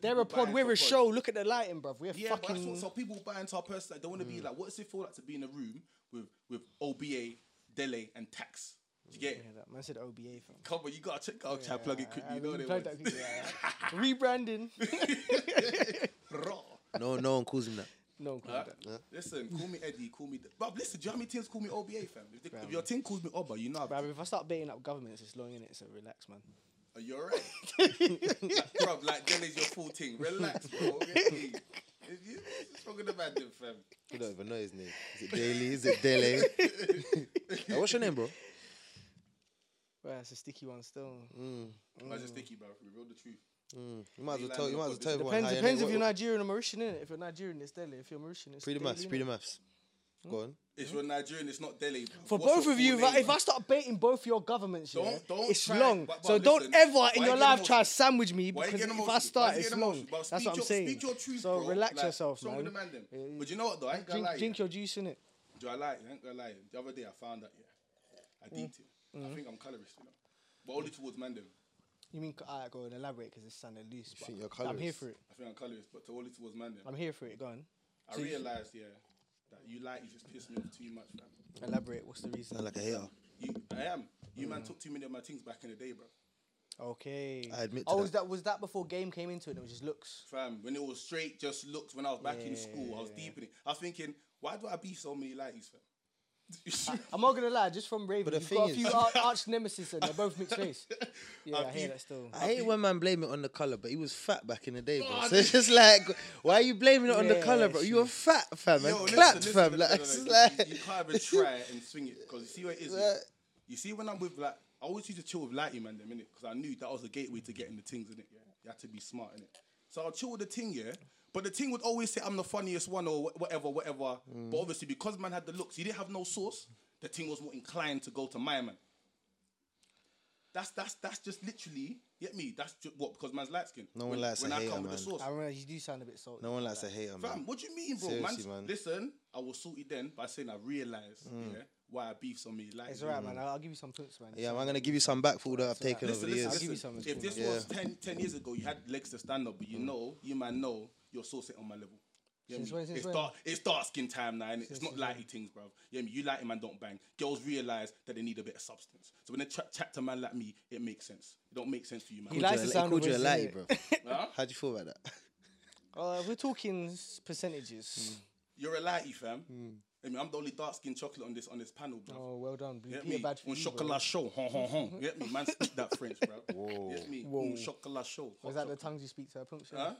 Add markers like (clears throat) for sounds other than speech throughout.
They're a pod. We're a show. Look at the lighting, bruv. We're Yeah, but that's fucking. what, so people buy into our personality. They don't want to be mm. like, what does it feel like to be in a room with with OBA, Dele, and Tax? Do you get it? Yeah, that man said OBA fam. Come on, you gotta check. I'll try to plug it quickly. I You know mean, they plug want. that quickly, yeah, yeah. Rebranding. (laughs) Raw. No, no one calls him that. No, one Huh? called that. Listen, call me Eddie, call me. D- but listen, do you know how many teams call me OBA, fam? If, they, if your team calls me Oba, you know. Bruv, if I start baiting up governments, it's long in it. So relax, man. Are you alright? (laughs) like, bro, like Dele's your full thing. Relax, bro. Okay? If you- What's wrong with the fam? You don't even know his name. Is it Daley? Is it Dele? Hey, what's your name, bro? Well, it's a sticky one still. Why's it sticky, bro? Reveal the truth. Mm. You might as well tell. You might as well tell of everyone Depends, depends if you're Nigerian or Mauritian, innit? If you're Nigerian, it's Dele. If you're Mauritian, it's Pre the Dele, maths. Pre the innit? maths. Go on. If you're Nigerian, it's not Dele. bro. For What's both your of you, full if I, name, if I start baiting both your governments, yeah, Don't- don't it's try- long. but- so but don't listen, ever in you your getting life try to sandwich me Why you because getting if emotional? I Why start, you it's getting long. emotional? Bro, That's speak what I'm your- saying. Speak your truth, so bro. relax Like, yourself, what's wrong man. with the man then? Yeah, But you know what though? I ain't gonna Drink, lie. drink your juice in it. Do I lie? I ain't gonna lie. The other day I found out, yeah, I Mm. deeped it. I think I'm colorist, you know, but only towards man them. You mean alright, go and elaborate because it's sounded loose. But think you're I'm here colourist? for it. I think I'm colorist, but to only towards man them. I'm here for it. Go on. I realized, yeah, that you like you just piss me off too much, fam. Elaborate. What's the reason? Sound like a hater. You, I am. You Mm. man took too many of my things back in the day, bro. Okay. I admit to Oh, that. was that was that before game came into it? It was just looks. Fam, when it was straight, just looks. When I was back in school, I was Yeah. deep in it. I was thinking, why do I beef so many lighties, fam? (laughs) I'm not gonna lie, just from Raven, But the you've thing got a is- few ar- arch nemesis and they're both mixed (laughs) race. Yeah, I, I hear peep- that still. I hate when man blame it on the color, but he was fat back in the day, bro. So it's just like, why are you blaming it on the Yeah, color, bro? You were fat, fam, Yo, and listen, clapped, listen, fam. no, Like, no, no, it's no, just you- like, you, can't even try and swing it because you see what it is. yeah? Like- (laughs) You see when I'm with like, I always used to chill with Lighty man, them innit? Because I knew that was the gateway to getting the things in it. Yeah, you had to be smart in it. So I'll chill with the thing, yeah. But the thing would always say I'm the funniest one or wh- whatever, whatever. Mm. But obviously because man had the looks, he didn't have no source. The thing was more inclined to go to my man. That's that's that's just literally get me. That's just what because man's light skin. No one likes a when I hater, come with the man. I remember you do sound a bit salty. no one likes a hater, Fam, man. what do you mean, bro? Seriously, Man's- man. Listen, I was salty then by saying I realised, Mm. yeah, why I beef on me. like. It's alright, man. I'll, I'll give you some tips, man. Yeah, I'm gonna give you some back for that I've taken Listen, over the listen, years. I'll give you listen. some If this man. was 10, 10 years ago, you had legs to stand up, but you know, you man know your sauce ain't on my level. You get Since when, since it's when? dark. It's dark skin time now, and it's not since lighty things, bro. You, you lighty man don't bang. Girls realize that they need a bit of substance. So when they chat, chat to a man like me, it makes sense. It don't make sense for you, man. He Called likes you the a- sound he called of you a his, lighty, innit? bro. (laughs) Huh? How do you feel about that? Uh, we're talking s- percentages. You're a lighty, fam. Hmm. I mean, I'm the only dark skinned chocolate on this on this panel, bro. Oh, well done. Blue Get Peter me? badge for Un you, bro. chocolat chaud. Hon, hon, hon. Get me? Man, speak that French, bro. Whoa. Get me? Whoa. Un chocolat chaud. Was Hot that the chocolate. tongues you speak to her pumps? Huh?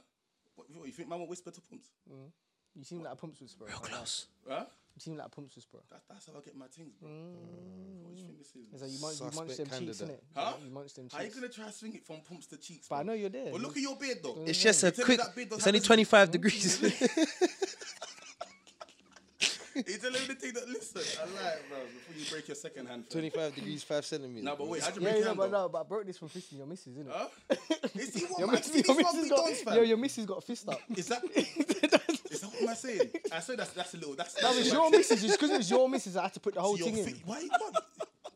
What, what, you think man will whisper to pumps? Mm. You seem like a pumps whisperer. Real Close. Huh? You seem like a pumps whisperer. That, that's how I get my things, bro. Mm. What do you think this is? It's like you, munch, you munch them Suspect cheeks, innit? candidate. Huh? You munch them How you gonna try to swing it from pumps to cheeks? But I know you're there. But look at your beard, though. Mm. It's just a You tell me quick. that beard don't It's only 25 degrees. (laughs) (laughs) You tell him the thing that listen. I like, bro. Before you break your second hand. 25 degrees, 5 centimeters. No, but wait, how'd you Yeah, break yeah, your hand? but though? no, but I broke this from fisting your missus, innit? Huh? (laughs) Is he what Your man? missus, See, your these missus rugby got, dons, fam. yo, your missus got a fist up. Is that (laughs) is that what am I saying? I said that's that's a little. That's That was your missus. It's because it was your missus. I had to put the (laughs) whole your thing in. feet- Why you what?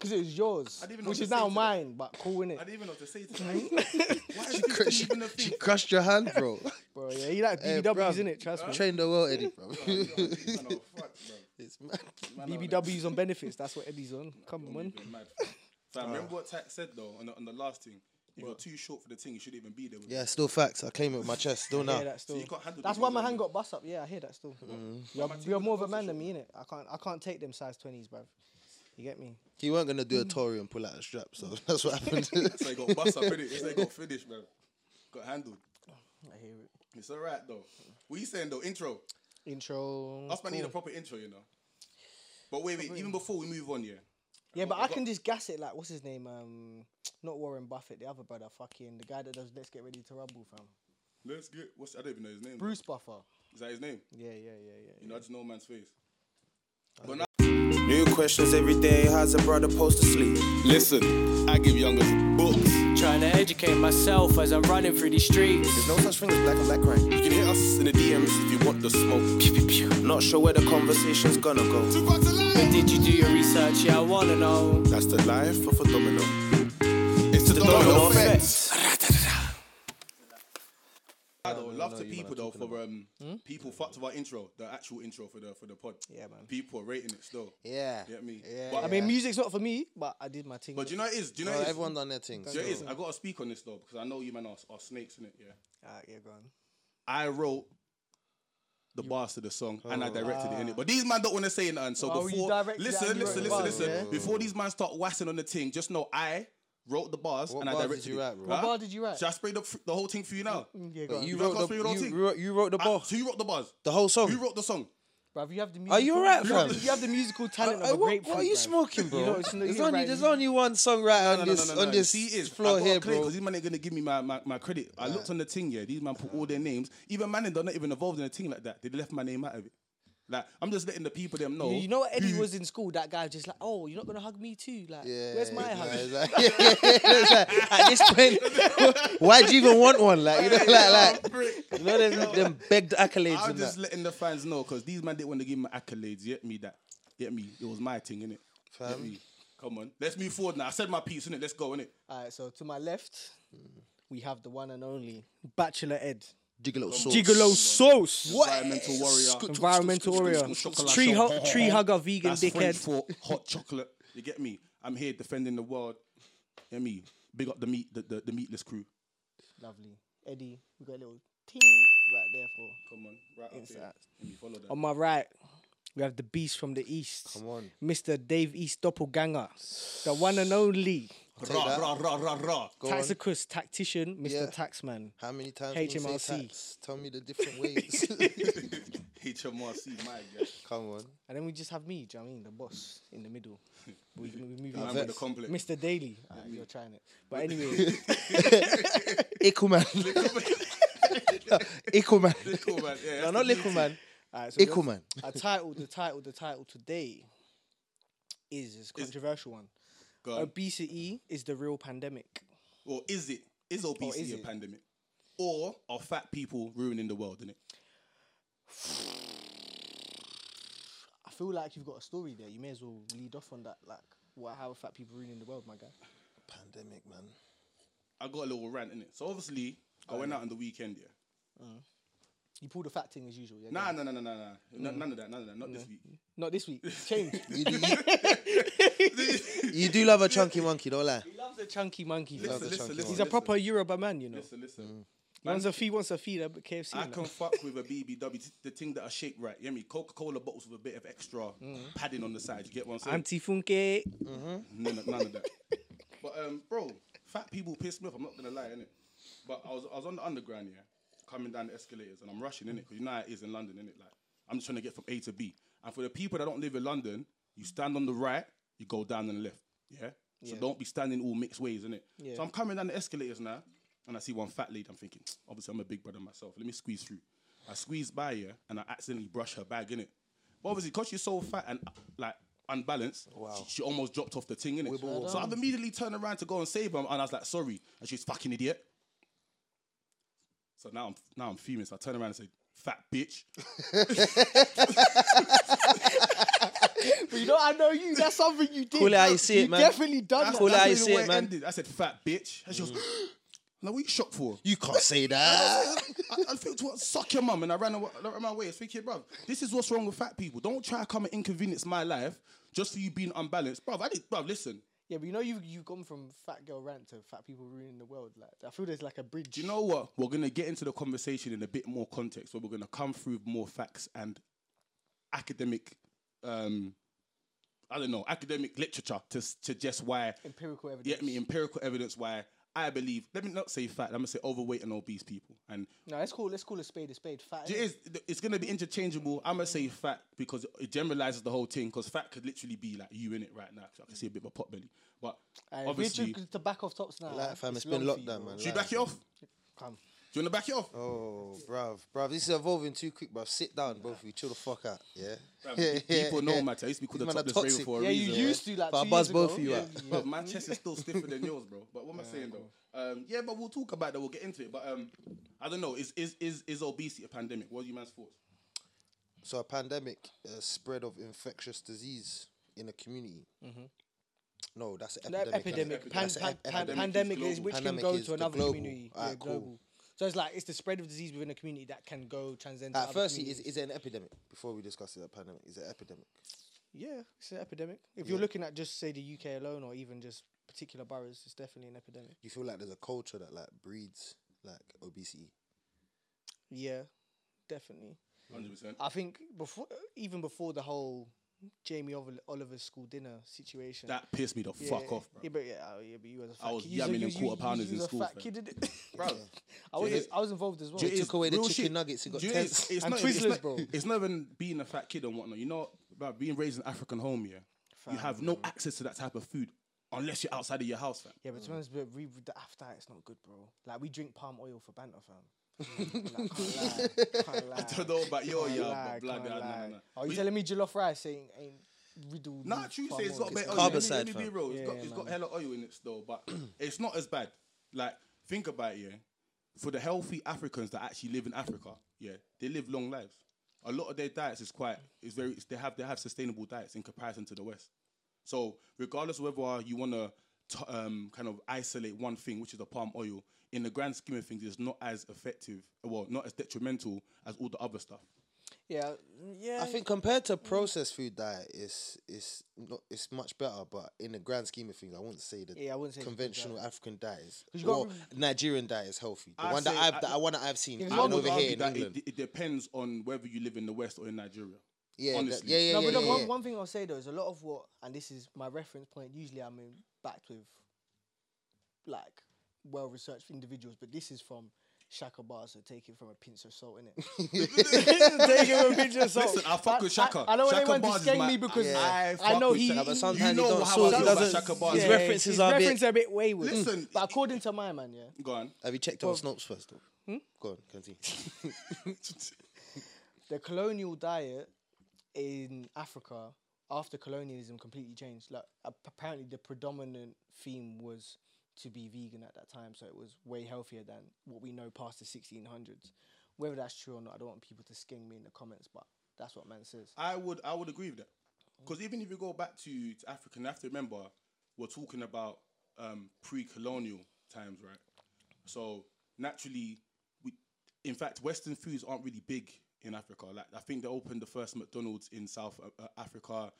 Because it was yours. I didn't even know Which is now to that. mine, but cool, I innit? didn't even know what to say to that. (laughs) Why is Cr- she, she crushed your hand, bro. (laughs) Bro, yeah, he like Hey, BBWs, bruv. innit? Trust me. Train the world, Eddie, bro. (laughs) Man, fuck, bro. it's mad. BBWs on benefits. That's what Eddie's on. Come on, man. You're remember what Tax said though on the, on the last thing? If you're too short for the thing, you shouldn't even be there. With Yeah, still facts. I claim it with my chest. Still now. hear that still. you can't That's why my hand got bust up. Yeah, I hear that still. Mm. You're, you're more of a man than me, innit? I can't, I can't take them size 20s, bruv. You get me? He weren't gonna do a Tory and pull out a strap, so (laughs) that's what happened. (laughs) So he got bust up in it. So he got finished, man. Got handled. I hear it. It's alright though. What you saying though? Intro. Intro. Us man need a proper intro, you know. But wait, wait. Even before we move on, yeah. Yeah, but I I can just gas it like what's his name? Um, not Warren Buffett, the other brother, fucking the guy that does Let's Get Ready to Rumble, fam. Let's get. What's I don't even know his name. Bruce Buffer. Is that his name? Yeah, yeah, yeah, yeah. You know, I just know man's face. But now, New questions every day. How's a brother supposed to sleep? listen, I give youngers books. Trying to educate myself as I'm running through these streets. There's no such thing as black and black crime. You can hit us in the DMs if you want the smoke. Pew, pew, pew. Not sure where the conversation's gonna go. But did you do your research? Yeah, I wanna know. That's the life of a domino. It's the Domino domino effect. effect. I though, don't love know to people though for um people fucked with our intro, the actual intro for the for the pod. Yeah, man. People are rating it still. Yeah. Get me? Yeah. But, I mean, music's not for me, but I did my thing. but do you know what it is? Do you know No, it is? everyone done their thing. Do you know it is? I gotta speak on this though because I know you man are, are snakes in it. Yeah. Alright, yeah, go on. I wrote the bars to the song and I directed it in it. But these man don't want to say nothing. So Oh, before directed listen, listen, listen, bars, listen. yeah? Before these man start wassing on the thing, just know I wrote the bars What and I bars did directed you it. write, bro? What bar did you write? Should I spray the, f- the whole thing for you now? Yeah, go on. You You wrote can't spray the the whole you, thing. you wrote, you wrote the bar, so you wrote the bars. the whole song. You wrote the song. Bruv, you have the musical. Are you alright, you have fam? the- You have the musical talent Uh, of a what, grapefruit. what are you bruv. smoking, bro? You know, it's not- there's you're only right. there's only one songwriter on this on this See, it is. floor I here, bro. Because these man ain't gonna give me my, my, my credit. I looked on the thing, yeah. These man put all their names. Even man, they're not even involved in a thing like that. They left my name out of it. Like I'm just letting the people them know. You, you know what Eddie mm. was in school? That guy just like, oh, you're not gonna hug me too? Like, Yeah, where's my hug? (laughs) like- at this point, (laughs) why'd you even want one? Like you know, (laughs) like like you know, them, them begged accolades I'm just that. letting the fans know because these man didn't want to give me accolades. You Get me that? Get me? It was my thing, innit? Get Fam. me? Come on, let's move forward now. I said my piece, innit? Let's go, innit? Alright, so to my left, we have the one and only Bachelor Ed. Gigolo sauce. Gigolo sauce. What? Environmental warrior. Environmental warrior. Chocolate Tree, hu- tree hugger, vegan That's French dickhead. for hot chocolate. You get me? I'm here defending the world. Get me? Big up the meat, the, the, the meatless crew. Lovely. Eddie, we got a little ting right there for. Come on, right up here. Inside. Get me? Follow that. On my right, we have the beast from the east. Come on. Mr. Dave East Doppelganger. The one and only. Rah, that. rah, rah, rah, rah. Go. Taxicus, tactician, Mr. Yeah. Taxman. How many times can you say HMRC. tax? Tell me the different ways. (laughs) HMRC, my guy. Come on. And then we just have me, do you know what I mean? The boss in the middle. (laughs) We, we move Man on. the complex. Mr. Daley. Ah, you're trying it. But anyway, Ickleman. Ickleman. Cool, man. Yeah, No, not the little man. alright, so Ickleman. our title, the title, the title today is, is a controversial one. Go on. Obesity is the real pandemic. Or is it? Is obesity is a it? pandemic? Or are fat people ruining the world, innit? (sighs) I feel like you've got a story there. You may as well lead off on that. Like, what, how are fat people ruining the world, my guy? Pandemic, man. I got a little rant in it. So obviously, I went out on the weekend, yeah. Mm. You pulled the fat thing as usual. Yeah, Nah, go on. nah, nah, nah, nah, nah. N- mm. None of that, none of that. Not this mm. week. Not this week. (laughs) Change. You do, you, (laughs) you do love a chunky monkey, don't lie. he loves a chunky monkey. Listen, fam. the listen, chunky listen. He's a proper Yoruba man, you know. Listen, listen. He wants a fee, wants a feed at KFC. I and can fuck with a BBW, the thing that I shake right. You know me? Coca Cola bottles with a bit of extra Mm. padding on the side. You get what I'm saying? Anti funke. none, of, none of that. But um, bro, fat people piss me off. I'm not gonna lie, innit? But I was I was on the underground, yeah, coming down the escalators, and I'm rushing in it because you know how it is in London, innit? Like I'm just trying to get from A to B. And for the people that don't live in London, you stand on the right, you go down and left, yeah. So Yeah. don't be standing all mixed ways, innit? Yeah. So I'm coming down the escalators now, and I see one fat lady. I'm thinking, (tsk) obviously I'm a big brother myself. Let me squeeze through. I squeeze by her, and I accidentally brush her bag, innit? But obviously, because she's so fat and uh, like unbalanced, she, she almost dropped off the thing, innit? So I've immediately turned around to go and save her, and I was like, sorry. And she's fucking idiot. So now I'm now I'm fuming. So I turn around and say, fat bitch. (laughs) (laughs) But you know, I know you. That's something you did. Call it how you see it, You man. definitely done That's, that. Call it how you really see what it, man. ended. I said, fat bitch. And she goes, now what you shocked for? You can't say that. (laughs) I, I feel to suck your mum and I ran away, I ran my way. Thinking, bro, this is what's wrong with fat people. Don't try to come and inconvenience my life just for you being unbalanced, bro. I did, bro. Listen, Yeah, but you know, you you've gone from fat girl rant to fat people ruining the world. Like, I feel there's like a bridge. do you know what? We're gonna get into the conversation in a bit more context, where we're gonna come through with more facts and academic, um, I don't know, academic literature to s- suggest why empirical evidence? get me empirical evidence why I believe. Let me not say fat. I'm gonna say overweight and obese people. And No, let's call let's call a spade a spade. Fat. it innit? is. It's gonna be interchangeable. I'm gonna say fat because it generalizes the whole thing. Because fat could literally be like you in it right now. 'cause I can see a bit of a pot belly. But Alright, obviously, Richard, to back off tops now. Like, fam, it's it's been long for you, lockdown, man. should you back it off? Come. Do you wanna back it off? Oh, bruv, bruv, this is evolving too quick, bruv. Sit down, both of you. Chill the fuck out, yeah? Bruv, (laughs) people know, man. I used to be called These the topless raver toxic. for a Yeah, you used to like. But I two buzz years both ago. of you yeah, out. yeah. But my chest is still stiffer than yours, bro. But what am I (laughs) saying though? Um, yeah, but we'll talk about that. We'll get into it. But um, I don't know. Is is is is obesity a pandemic? What are you man's thoughts? So a pandemic, a spread of infectious disease in a community. No, that's an No, epidemic. epidemic. Epidemic. Pan, pan, pan, pandemic is which Pandemic can go is to another global. community. Alright, yeah, cool. global. So it's like it's the spread of disease within a community that can go transcend. to Uh, firstly, is, is it an epidemic? Before we discuss it, a pandemic is it an epidemic? yeah, it's an epidemic. If you're looking at just say the UK alone, or even just particular boroughs, it's definitely an epidemic. You feel like there's a culture that like breeds like obesity. Yeah, definitely. Hundred percent. I think before, even before the whole Jamie Oliver, Oliver's school dinner situation. That pissed me the yeah, fuck off, bro. Yeah, but yeah, oh, yeah, but you was a fat I was kid. You was a- yamming you- you- quarter you- pounders you in was a school, fat kid, innit? (laughs) Bro, (laughs) I was, Do I was involved as well. Do you- took away the chicken shit. nuggets, it got Do you- tense. It's, it's And not, it's not, bro. It's not even being a fat kid and whatnot. You know, about being raised in African home, yeah. you have no access to that type of food unless you're outside of your house, fam. Yeah, but to be honest, but re- the after it's not good, bro. Like we drink palm oil for banter, fam. Like, can't lie, can't lie, I don't know about your can't yeah, lie, but blood, can't nah, nah, lie. nah. Are you We- telling me jollof rice ain't ain't riddled? Nah, with true. palm Say it's oil? got better carb oil. Let me- Let me be real. It's Yeah, got it's got man. hella oil in it still, but (clears throat) it's not as bad. Like think about it, yeah. For the healthy Africans that actually live in Africa, yeah, they live long lives. A lot of their diets is quite is very it's- they have they have sustainable diets in comparison to the West. So regardless of whether you want to um, kind of isolate one thing, which is the palm oil, in the grand scheme of things, it's not as effective, well, not as detrimental as all the other stuff. Yeah, yeah. I think compared to processed food diet, it's it's not it's much better. But in the grand scheme of things, I wouldn't say that Yeah, I wouldn't say it's conventional diet. African diet is 'Cause you or Nigerian diet is healthy. The I'd one that I've I- that I one that I've seen even I over here in England. It, it depends on whether you live in the West or in Nigeria. yeah, that- honestly. yeah, yeah, no, yeah, but the yeah, one, yeah. one thing I'll say though is a lot of what, and this is my reference point. Usually, I'm in backed with like well researched individuals, but this is from Shaka Bar, so take it from a pinch of salt, innit? (laughs) take it from a pinch of salt. Listen, I fuck with Shaka. I, I don't want anyone to Bars is skeng my- me because Yeah. I I fuck know with he. Shaka. But sometimes You know don't how sort. I feel about. Shaka Bars. His Yeah, references his are a references bit. are a bit wayward. Listen, but according to my man, yeah, Go on. Have you checked on Snopes first? Though? Hmm? Go on, continue. (laughs) the colonial diet in Africa after colonialism completely changed. Like apparently, the predominant theme was to be vegan at that time, so it was way healthier than what we know past the 1600s. Whether that's true or not, I don't want people to skeng me in the comments, but that's what man says. I would I would agree with that. Because even if you go back to, to Africa, you have to remember we're talking about um, pre-colonial times, right? So naturally, we, in fact, Western foods aren't really big in Africa. Like I think they opened the first McDonald's in South uh, uh, Africa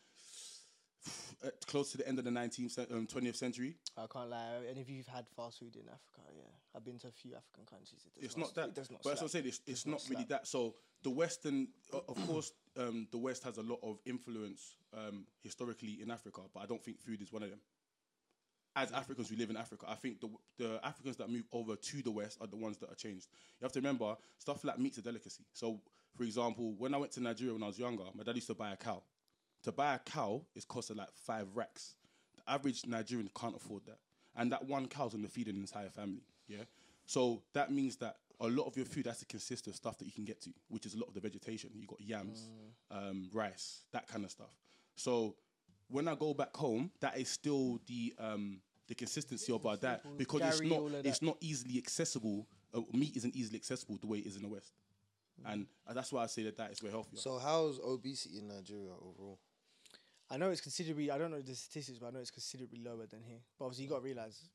close to the end of the 19th, cen- um, 20th century. I can't lie. Any of you've had fast food in Africa, yeah, I've been to a few African countries. It It's not, not that. It does not but that's what I'm saying. It's, not not really that. So the Western, of course, um, the West has a lot of influence um, historically in Africa, but I don't think food is one of them. As Africans, we live in Africa. I think the the Africans that move over to the West are the ones that are changed. You have to remember stuff like meat's a delicacy. So, for example, when I went to Nigeria when I was younger, my dad used to buy a cow. To buy a cow, it's costed like five racks. The average Nigerian can't afford that, and that one cow's going to feed an entire family. Yeah, so that means that a lot of your food has to consist of stuff that you can get to, which is a lot of the vegetation. You got yams, um, rice, that kind of stuff. So when I go back home, that is still the um, the consistency of our diet because it's not it's not easily accessible. Uh, meat isn't easily accessible the way it is in the West, and uh, that's why I say that that is way healthier. So how's obesity in Nigeria overall? I know it's considerably. I don't know the statistics, but I know it's considerably lower than here. But obviously, you got to realize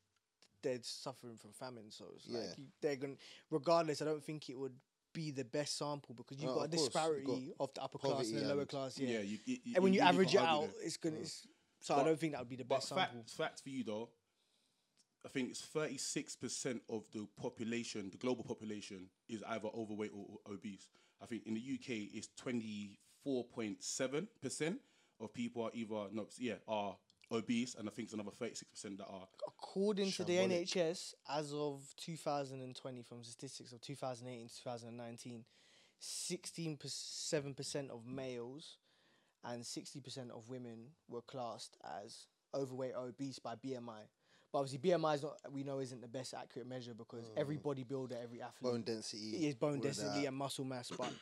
they're suffering from famine, so it's Yeah. like you, they're going. Regardless, I don't think it would be the best sample because you've No, got a of course, you've got disparity of the upper class poverty and the lower and- class. Yeah, yeah, you, you, you- and when you, really average it can't argue out, that. it's gonna. Mm. It's, so But- I don't think that would be the But best sample. fact, fact for you though, I think it's thirty six percent of the population, the global population, is either overweight or, or obese. I think in the UK it's twenty four point seven percent of people are either no, yeah, are obese, and I think it's another thirty six percent that are. According to the NHS, as of 2020, from statistics of 2018 to 2019, 16% of males and 60% of women were classed as overweight or obese by BMI. But obviously, BMI is not, we know isn't the best accurate measure because mm. every bodybuilder, every athlete Bone density. is bone all of density that. and muscle mass. But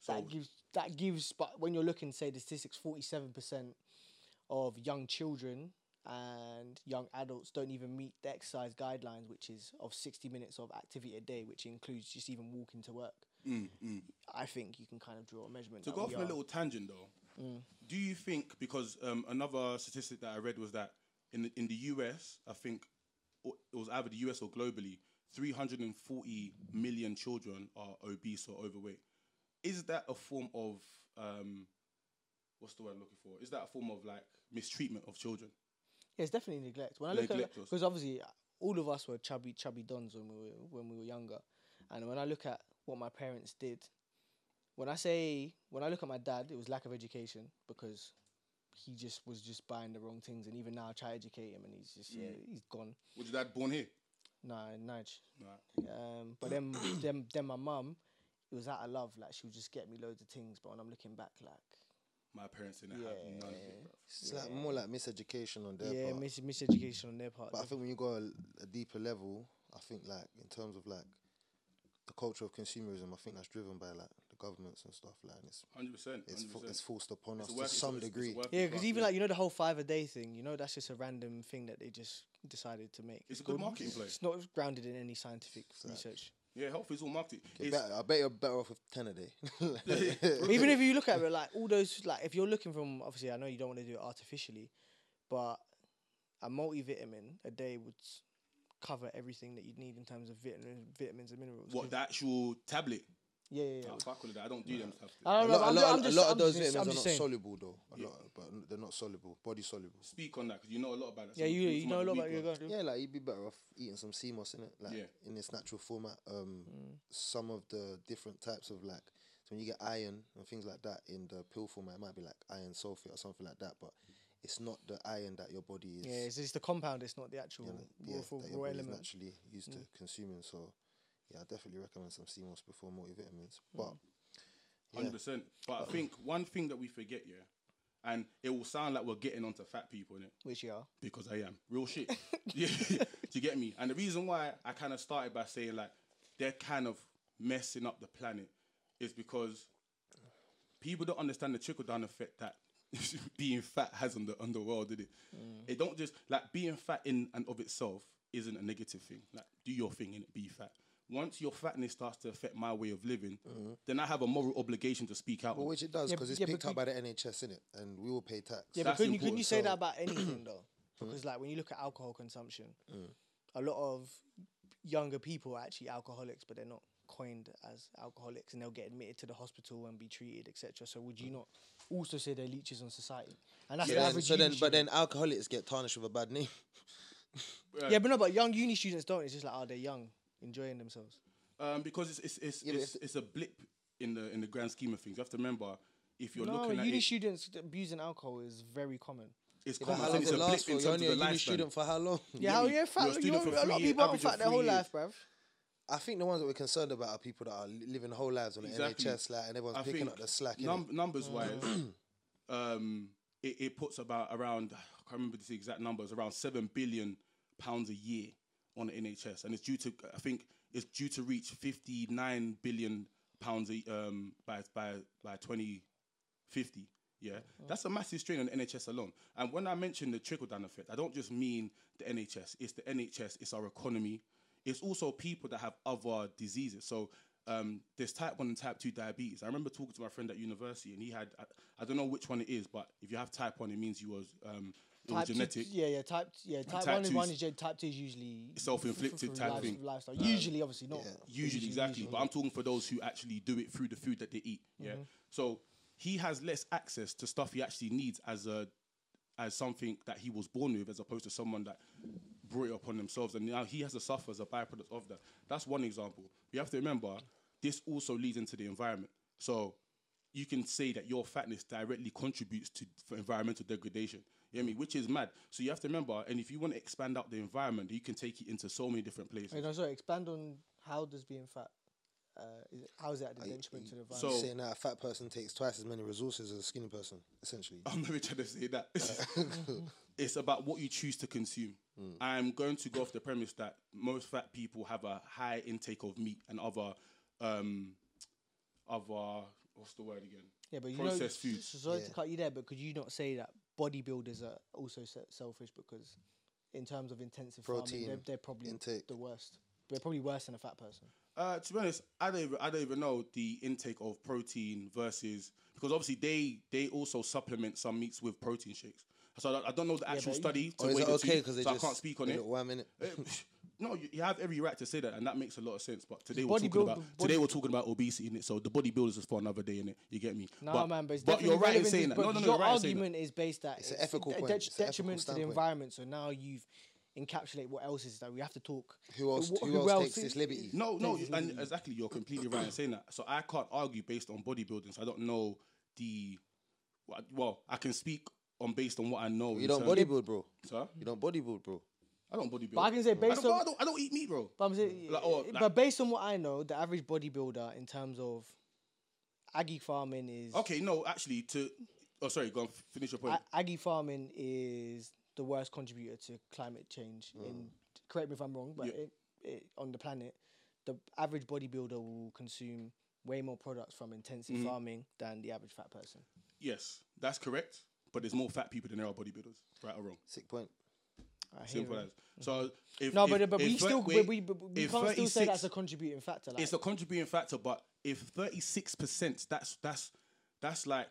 So that gives that gives but when you're looking say the statistics 47% of young children and young adults don't even meet the exercise guidelines which is of 60 minutes of activity a day which includes just even walking to work. Mm, mm. I think you can kind of draw a measurement To that go off on a little tangent though, mm. do you think because um, another statistic that I read was that in the, in the US, I think it was either the US or globally, 340 million children are obese or overweight. Is that a form of um, what's the word I'm looking for? Is that a form of like mistreatment of children? Yeah, it's definitely neglect. When I look Neglect at because obviously uh, all of us were chubby, chubby dons when we were when we were younger, and when I look at what my parents did, when I say when I look at my dad, it was lack of education because he just was just buying the wrong things, and even now I try to educate him, and he's just yeah, he's gone. Was your dad born here? Nah, nudge. Right. Um, but then, (coughs) then, then my mum, it was out of love. Like she would just get me loads of things. But when I'm looking back, like My parents didn't have none of it. Bro. It's like more like miseducation on their yeah, part. mis- miseducation on their part. But I think when you go a, a deeper level, I think like in terms of like the culture of consumerism, I think that's driven by like the governments and stuff. Like and it's Hundred percent. it's, fo- it's forced upon us a to work- it's a- some it's- it's degree. Yeah, because even like you know the whole five a day thing, you know that's just a random thing that they just decided to make. It's a good marketing play. It's not grounded in any scientific research. Yeah, health is all marketing. Okay, It's- better- I bet you're better off with ten a day. (laughs) even if you look at it, like all those, like if you're looking from, obviously I know you don't want to do it artificially, but a multivitamin a day would s- cover everything that you'd need in terms of vitamin, vitamins and minerals. what the actual tablet? Yeah, yeah, yeah. Nah, fuck with that. I don't do them stuff. I a don't know. lot, a I'm, lot, I'm a just, lot I'm of those just, vitamins I'm are just not saying. soluble though. A lot, but they're not soluble, body soluble. Speak on that because you know a lot about that. Yeah, So you you know a lot about your ones. guy. Yeah, like you'd be better off eating some sea moss in it, like Yeah. in its natural format. Um, Mm. some of the different types of like, so when you get iron and things like that in the pill format, it might be like iron sulfate or something like that, but it's not the iron that your body is. Yeah, it's just the compound. It's not the actual you know, raw, yeah, full- that raw your body's element. naturally used to Mm. consuming. So, yeah, I definitely recommend some sea moss before multivitamins. Hmm. But yeah, Hundred percent. But I think one thing that we forget, yeah, and it will sound like we're getting onto fat people in it Which you are. because I am real shit. yeah, (laughs) (laughs) do you get me? And the reason why I kind of started by saying like they're kind of messing up the planet is because people don't understand the trickle down effect that (laughs) being fat has on the on the world, did it? Hmm. It don't just like being fat in and of itself isn't a negative thing. Like do your thing and be fat. Once your fatness starts to affect my way of living, mm-hmm. then I have a moral obligation to speak out. well, which it does Yeah, because it's yeah, picked up by the NHS, innit? And we all pay tax. Yeah, That's but couldn't you, couldn't you say So- that about anything (clears throat) though? Because like when you look at alcohol consumption, mm. a lot of younger people are actually alcoholics, but they're not coined as alcoholics, and they'll get admitted to the hospital and be treated, etc. So would you not also say they're leeches on society? And that's So the average. so then, but then alcoholics get tarnished with a bad name. (laughs) yeah, but no, but young uni students don't. It's just like, oh, they're young, enjoying themselves. Um, because it's it's it's, Yeah, but it's, it's a blip in the in the grand scheme of things. You have to remember if you're no, looking at uni it, students abusing alcohol is very common. it's But common. how so long it's does a it blip last for? in You're terms only of a the uni lifespan. student for how long? (laughs) Yeah, get how me? yeah, You're a fat. You student know, for a lot of years, people aren't average of fat their three whole years. life, bruv. I think the ones that we're concerned about are people that are li- living whole lives on the Exactly. NHS, like, and everyone's I picking think up the slack. innit? num- numbers wise, (clears throat) um, it, it puts about around I can't remember the exact numbers around seven billion pounds a year on the NHS, and it's due to I think it's due to reach fifty nine billion pounds a, um, by by by twenty fifty. Yeah, that's a massive strain on the NHS alone. And when I mention the trickle down effect, I don't just mean the NHS. It's the NHS. It's our economy. It's also people that have other diseases. So um, there's type one and type two diabetes. I remember talking to my friend at university, and he had I, I don't know which one it is, but if you have type one, it means you was um, it was Type two- yeah, yeah. Type yeah. Type, type one is one is is gen- type two is usually self-inflicted f- f- type life- thing. Lifestyle. Usually, obviously not. Usually, exactly. But I'm talking for those who actually do it through the food that they eat. Yeah. Mm-hmm. So he has less access to stuff he actually needs as a as something that he was born with, as opposed to someone that brought it upon themselves, and now he has to suffer as a byproduct of that. That's one example. You have to remember this also leads into the environment. So you can say that your fatness directly contributes to environmental degradation. You know I mean? Which is mad. So you have to remember, and if you want to expand out the environment, you can take it into so many different places. Wait, no, sorry. Expand on how does being fat. Uh, is it, how is that at the detriment to the environment? So- saying that a fat person takes twice as many resources as a skinny person, essentially. (laughs) I'm never trying to say that. (laughs) (laughs) it's about what you choose to consume. Hmm. I'm going to go off the premise that most fat people have a high intake of meat and other, um, other what's the word again? yeah, but you processed know, foods. so sorry to cut you there, but could you not say that bodybuilders are also se- selfish because, in terms of intensive farming, they're, Protein they're probably intake. the worst. They're probably worse than a fat person. Uh, to be honest, I don't even, I don't even know the intake of protein versus because obviously they they also supplement some meats with protein shakes. So I don't, I don't know the actual but study. To Or is weigh it the okay because they so just I can't speak on it. one minute? Eh, no, you, you have every right to say that, and that makes a lot of sense. But today we're talking about today we're talking about obesity in it. So the bodybuilders is for another day in it. You get me? No, but, man, but it's but you're right in relevant saying that. No, no, no. Your right in saying that. argument is based that It's an ethical a point, det- it's an ethical detriment to the environment. So now you've encapsulate what else is that we have to talk. Who else? wh- Who, else, takes this liberty? No, no, and exactly. You're completely right in saying that. So I can't argue based on bodybuilding. So I don't know the. Well, I can speak on based on what I know. You don't terms- bodybuild, bro. Sir? You don't bodybuild, bro. I don't bodybuild. But I can say based don't, on- I don't, I don't eat meat, bro. But, I'm saying, Like, or, but based on what I know, the average bodybuilder in terms of aggie farming is Okay, no, actually, to. Oh, sorry, go on, finish your point. A- aggie farming is the worst contributor to climate change. In correct me if I'm wrong, but Yeah. it, it, on the planet, the average bodybuilder will consume way more products from intensive Mm-hmm. farming than the average fat person. yes, that's correct. But there's more fat people than there are bodybuilders, right or wrong? Sick point. I hear Simple it. as. So if No, if- but but we if thir- still wait, but we, but we can't still say that's a contributing factor. Like, it's a contributing factor, but if thirty six percent, that's that's that's like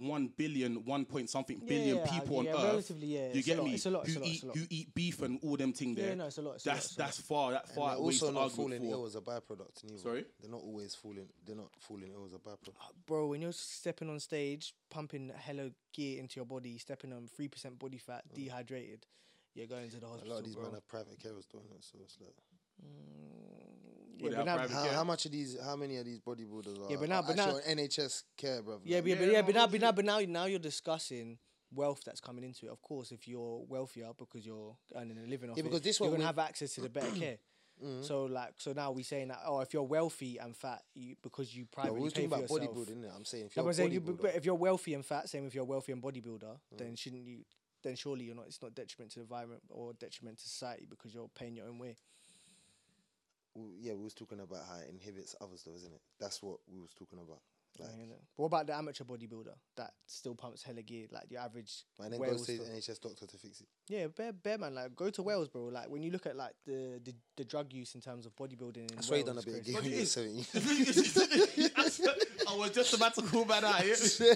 one billion, one point something billion yeah, people yeah, on Earth. relatively, yeah, you it's a get lot, me? it's a lot, it's who a lot, eat it's a lot. who eat beef and all them thing there. Yeah, no, it's a lot, it's a lot, that's a lot. that's far that far they're also not falling for. ill as a byproduct. Neither. Sorry? They're not always falling. They're not falling ill as a byproduct. Uh, bro, when you're stepping on stage, pumping hella gear into your body, stepping on three percent body fat, mm. dehydrated, you're going to the hospital. A lot of these bro. men have private carers doing it, so it's like. Mm, yeah, but now, How, how much of these? How many of these bodybuilders are? Yeah, but now- but now- NHS care, bro? yeah, but, yeah, but Yeah, yeah, but now, but now, but now, now you're discussing wealth that's coming into it. Of course, if you're wealthier because you're earning a living off Yeah, it, because this one you're gonna we- have access to the better (clears throat) care. Mm. So like, so now we're saying that oh, if you're wealthy and fat, you because you No, privately we're pay talking for about yourself. bodybuilding. innit? I'm saying if No, you're but a I'm saying you, but if you're wealthy and fat, same if you're wealthy and bodybuilder, then mm. shouldn't you? Then surely you're not. It's not detriment to the environment or detriment to society because you're paying your own way. we- yeah, we was talking about how it inhibits others, though, isn't it? That's what we was talking about. Like, You know? But what about the amateur bodybuilder that still pumps hella gear, like your average and then Wales goes to his stuff? NHS doctor to fix it. Yeah, bear, bear man, like go to Wales, bro. Like when you look at like the the, the drug use in terms of bodybuilding. In I swear he Wales, done a it's bit of gear when it he was is. 17. I was just about to call man out. Yeah?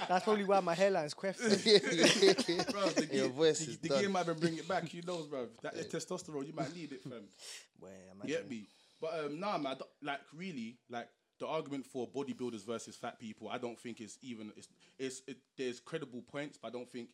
(laughs) That's probably why my hairline's creft. (laughs) bro, the Your voice the, is the done. gear might be bring it back. You know, bro. That is testosterone. You might need it, fam. Well, You get me? But um, nah, man. Like really, like the argument for bodybuilders versus fat people, I don't think is even. It's, it's it, there's credible points, but I don't think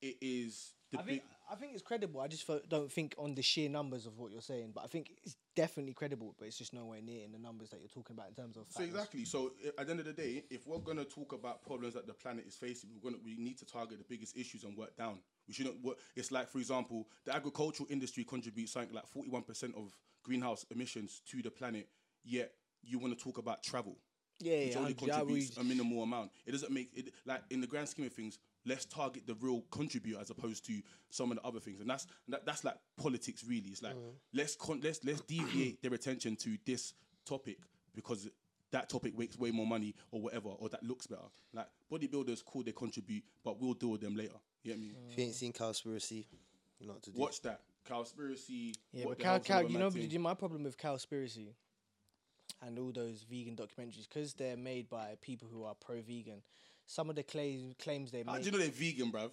it is the I think I think it's credible. I just don't think on the sheer numbers of what you're saying, but I think it's definitely credible. But it's just nowhere near in the numbers that you're talking about in terms of. So exactly. So at the end of the day, if we're gonna talk about problems that the planet is facing, we're gonna we need to target the biggest issues and work down. We shouldn't. Work, it's like, for example, the agricultural industry contributes something like forty-one percent of greenhouse emissions to the planet. Yet you want to talk about travel, Yeah, which yeah, only contributes a minimal amount. It doesn't make it like in the grand scheme of things. Let's target the real contributor as opposed to some of the other things, and that's that, that's like politics. Really, it's like mm-hmm. let's con- let's let's deviate their attention to this topic because that topic makes way more money or whatever, or that looks better. Like bodybuilders, cool, they contribute, but we'll deal with them later. You get me? Mm. If you ain't seen Cowspiracy, you know what to do. Watch that. Cowspiracy. Yeah, what but cow, cow, you know, thing? you know, my problem with Cowspiracy and all those vegan documentaries because they're made by people who are pro-vegan. Some of the claims claims they make. How do you know they're vegan, bruv?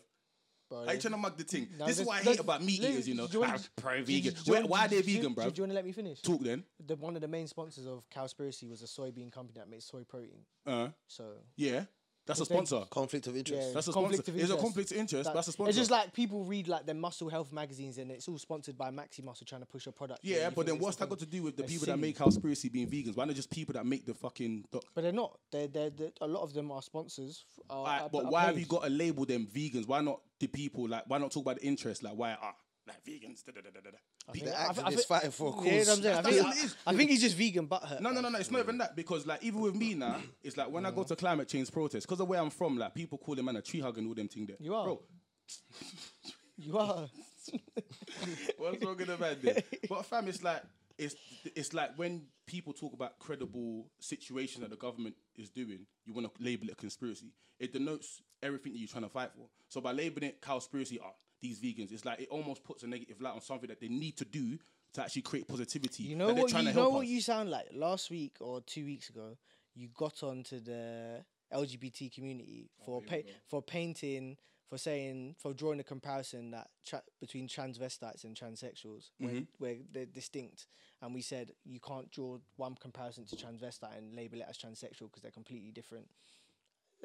bro, How you trying to mug the thing? No, this is what I hate about meat eaters, you know. you want- pro-vegan. you Why, why are they vegan, bruv? do you want to let me finish? Talk then. The, one of the main sponsors of Cowspiracy was a soybean company that makes soy protein. Uh, So yeah, that's a sponsor. Conflict of interest. Yeah. That's a conflict sponsor. of It's a conflict of interest. that- that's a sponsor. It's just like people read like the muscle health magazines and it's all sponsored by Maximuscle trying to push a product. yeah, you but then what's that got to do with the They're people that silly. make Cowspiracy being vegans? Why not just people that make the fucking doc? But they're not. They're, they're, they're a lot of them are sponsors. Are, Alright, are- but are why have you got to label them vegans? Why not the people? Like, why not talk about the interest? Like, why are like vegans? Da, da, da, da, da, da. Pe- The I thi- I activists thi- fighting for a cause. Yeah, you know what I'm saying. I That's think, what it is. I, I think he's just vegan butthurt. No, no, no, no. It's not even that because, like, even with me now, it's like when I go to climate change protests, because of where I'm from, like, people call them man a tree hug and all them thing there. You are. Bro, (laughs) You are. (laughs) What's wrong with the man there? (laughs) But fam, it's like it's it's like when people talk about credible situation that the government is doing, you want to label it a conspiracy. It denotes everything that you're trying to fight for. So by labeling it conspiracy, ah, these vegans, it's like it almost puts a negative light on something that they need to do to actually create positivity. You know what? You know what us. you sound like. Last week or two weeks ago, you got onto the LGBT community Oh, for pa- for painting for saying for drawing a comparison that tra- between transvestites and transsexuals, where, Mm-hmm. where they're distinct, and we said you can't draw one comparison to transvestite and label it as transsexual because they're completely different,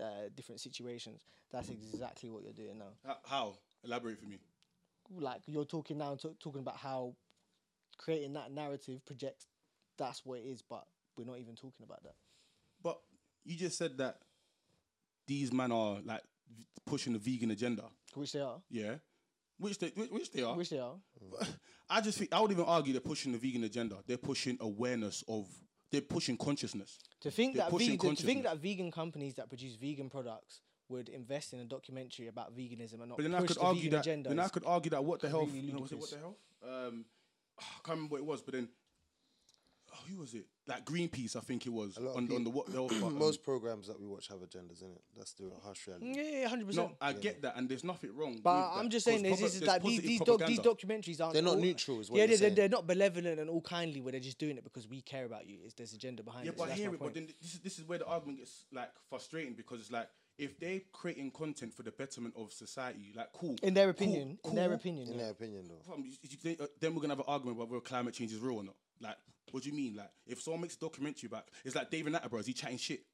uh, different situations. That's exactly what you're doing now. How? Elaborate for me. Like you're talking now, t- talking about how creating that narrative projects that's what it is, but we're not even talking about that. But you just said that these men are like v- pushing the vegan agenda. Which they are. Yeah. Which they which, which they are. Which they are. (laughs) I just think I would even argue they're pushing the vegan agenda. They're pushing awareness of they're pushing consciousness. To think They're that pushing vegan, to think consciousness. that vegan companies that produce vegan products would invest in a documentary about veganism and not But then I push could the argue vegan that agenda. then I could argue that what the hell really no, was it what the hell? Um I can't remember what it was, but then oh, who was it? Like Greenpeace, I think it was. A lot On, on the what the hell, (clears throat) Most programs that we watch have agendas in it. That's the harsh reality. yeah, yeah, hundred percent. No, I get that, and there's nothing wrong. But with I'm that, just 'cause saying, there's, proper- this, there's like these these, doc, these documentaries aren't. They're not all- neutral is what yeah, you're they're, saying. they're not benevolent and all kindly. Where they're just doing it because we care about you. Is there's agenda behind Yeah, it? so but I hear my it. But then this is this is where the argument gets like frustrating because it's like if they're creating content for the betterment of society, like cool. in their cool, opinion, in their opinion, In yeah. their opinion, though. Fam, you- you think, uh, then we're gonna have an argument about whether climate change is real or not. Like, what do you mean? Like, if someone makes a documentary back, it's like David Attenborough. Is he chatting shit?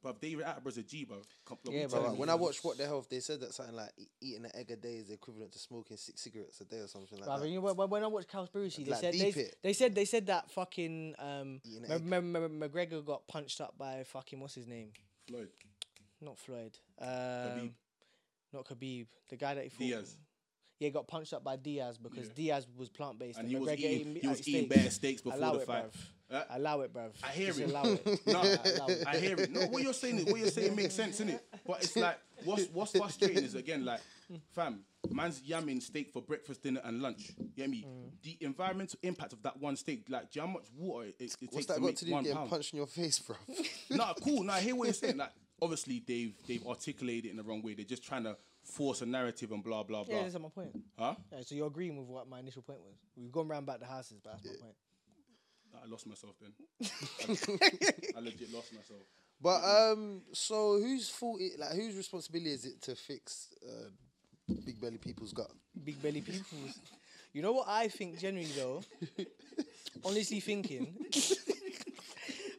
But David Attenborough's a G, bro. Come- Yeah, bro, telling when I watched What the Health, they said that something like eating an egg a day is equivalent to smoking six cigarettes a day or something like But I that. mean, when, when- when I watched Cowspiracy, they Like, said they, they said they said that fucking um, Eating an Ma- egg. Ma- Ma- McGregor got punched up by fucking what's his name? Floyd Not Floyd. Um, Not Khabib. The guy that he fought. Diaz. Yeah, he got punched up by Diaz because Yeah. Diaz was plant based and he was eating, he was eating steaks. bare steaks before Allow the it, fight. bruv. Uh, Allow it, bruv. I hear Just it. Allow (laughs) it. No, Allow it. I hear it. No, what you're saying is what you're saying makes sense, innit? But it's like what's what's frustrating is again like, fam, man's yamming steak for breakfast, dinner, and lunch. You get me? Mm. The environmental impact of that one steak, like, do you know how much water it, it What's takes that got to do with getting punched in your face, bro? nah, cool. Nah, I hear what you're saying. Like, obviously they've they've articulated it in the wrong way. They're just trying to force a narrative and blah blah blah. Yeah, that's my point. Huh? Yeah, so you're agreeing with what my initial point was. We've gone round back the houses, but that's my point. I lost myself then. I, (laughs) I legit lost myself. But um, so whose fault? It, like whose responsibility is it to fix uh, big belly people's gut? Big belly peoples. You know what I think generally though? (laughs) Honestly thinking.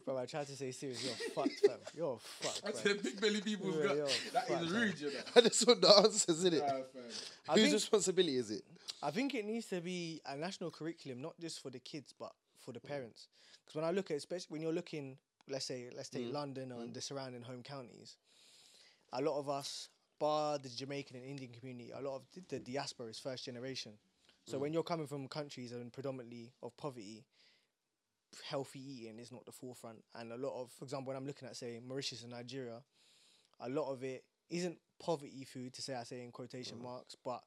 Bro, I tried to say serious. You're fucked, fam. You're fucked. I fam. said big belly people's Yeah, gut. yo, That fuck is that. rude, you know. (laughs) I just want the answers, innit? Nah, fam. I Whose think, responsibility is it? I think it needs to be a national curriculum, not just for the kids, but for the parents. Because when I look at, especially when you're looking, let's say, let's take mm. London and mm. the surrounding home counties, a lot of us, bar the Jamaican and Indian community, a lot of the, the diaspora is first generation. So mm. when you're coming from countries and predominantly of poverty, healthy eating is not the forefront. And a lot of, for example, when I'm looking at say Mauritius and Nigeria, a lot of it isn't poverty food to say I say in quotation mm. marks, but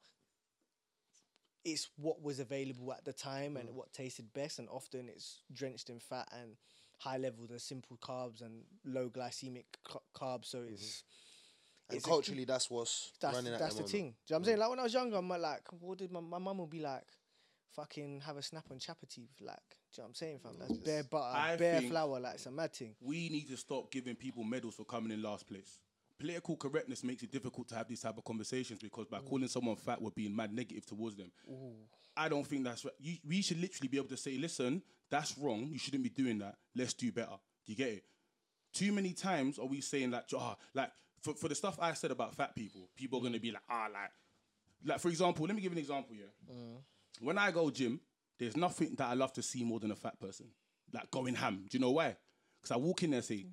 it's what was available at the time and mm. what tasted best, and often it's drenched in fat and high levels of simple carbs and low glycemic ca- carbs. So mm-hmm. it's And it's a- culturally, that's what's that's running at that's the moment. thing. Do you know what I'm saying? Mm. Like when I was younger, I'm like, what did my my mum would be like? Fucking have a snap on chapati, like. Do you know what I'm saying, fam? That's bare butter, I bare think- flour, like it's a mad thing. we need to stop giving people medals for coming in last place. Political correctness makes it difficult to have these type of conversations because by calling someone fat, we're being mad negative towards them. I don't think that's right. You, we should literally be able to say, listen, that's wrong. You shouldn't be doing that. Let's do better. Do you get it? Too many times are we saying like, ah, like for, for the stuff I said about fat people, people are gonna be like, ah, like, like for example, let me give you an example. Yeah, when I go gym, there's nothing that I love to see more than a fat person, like going ham. Do you know why? Because I walk in there and say,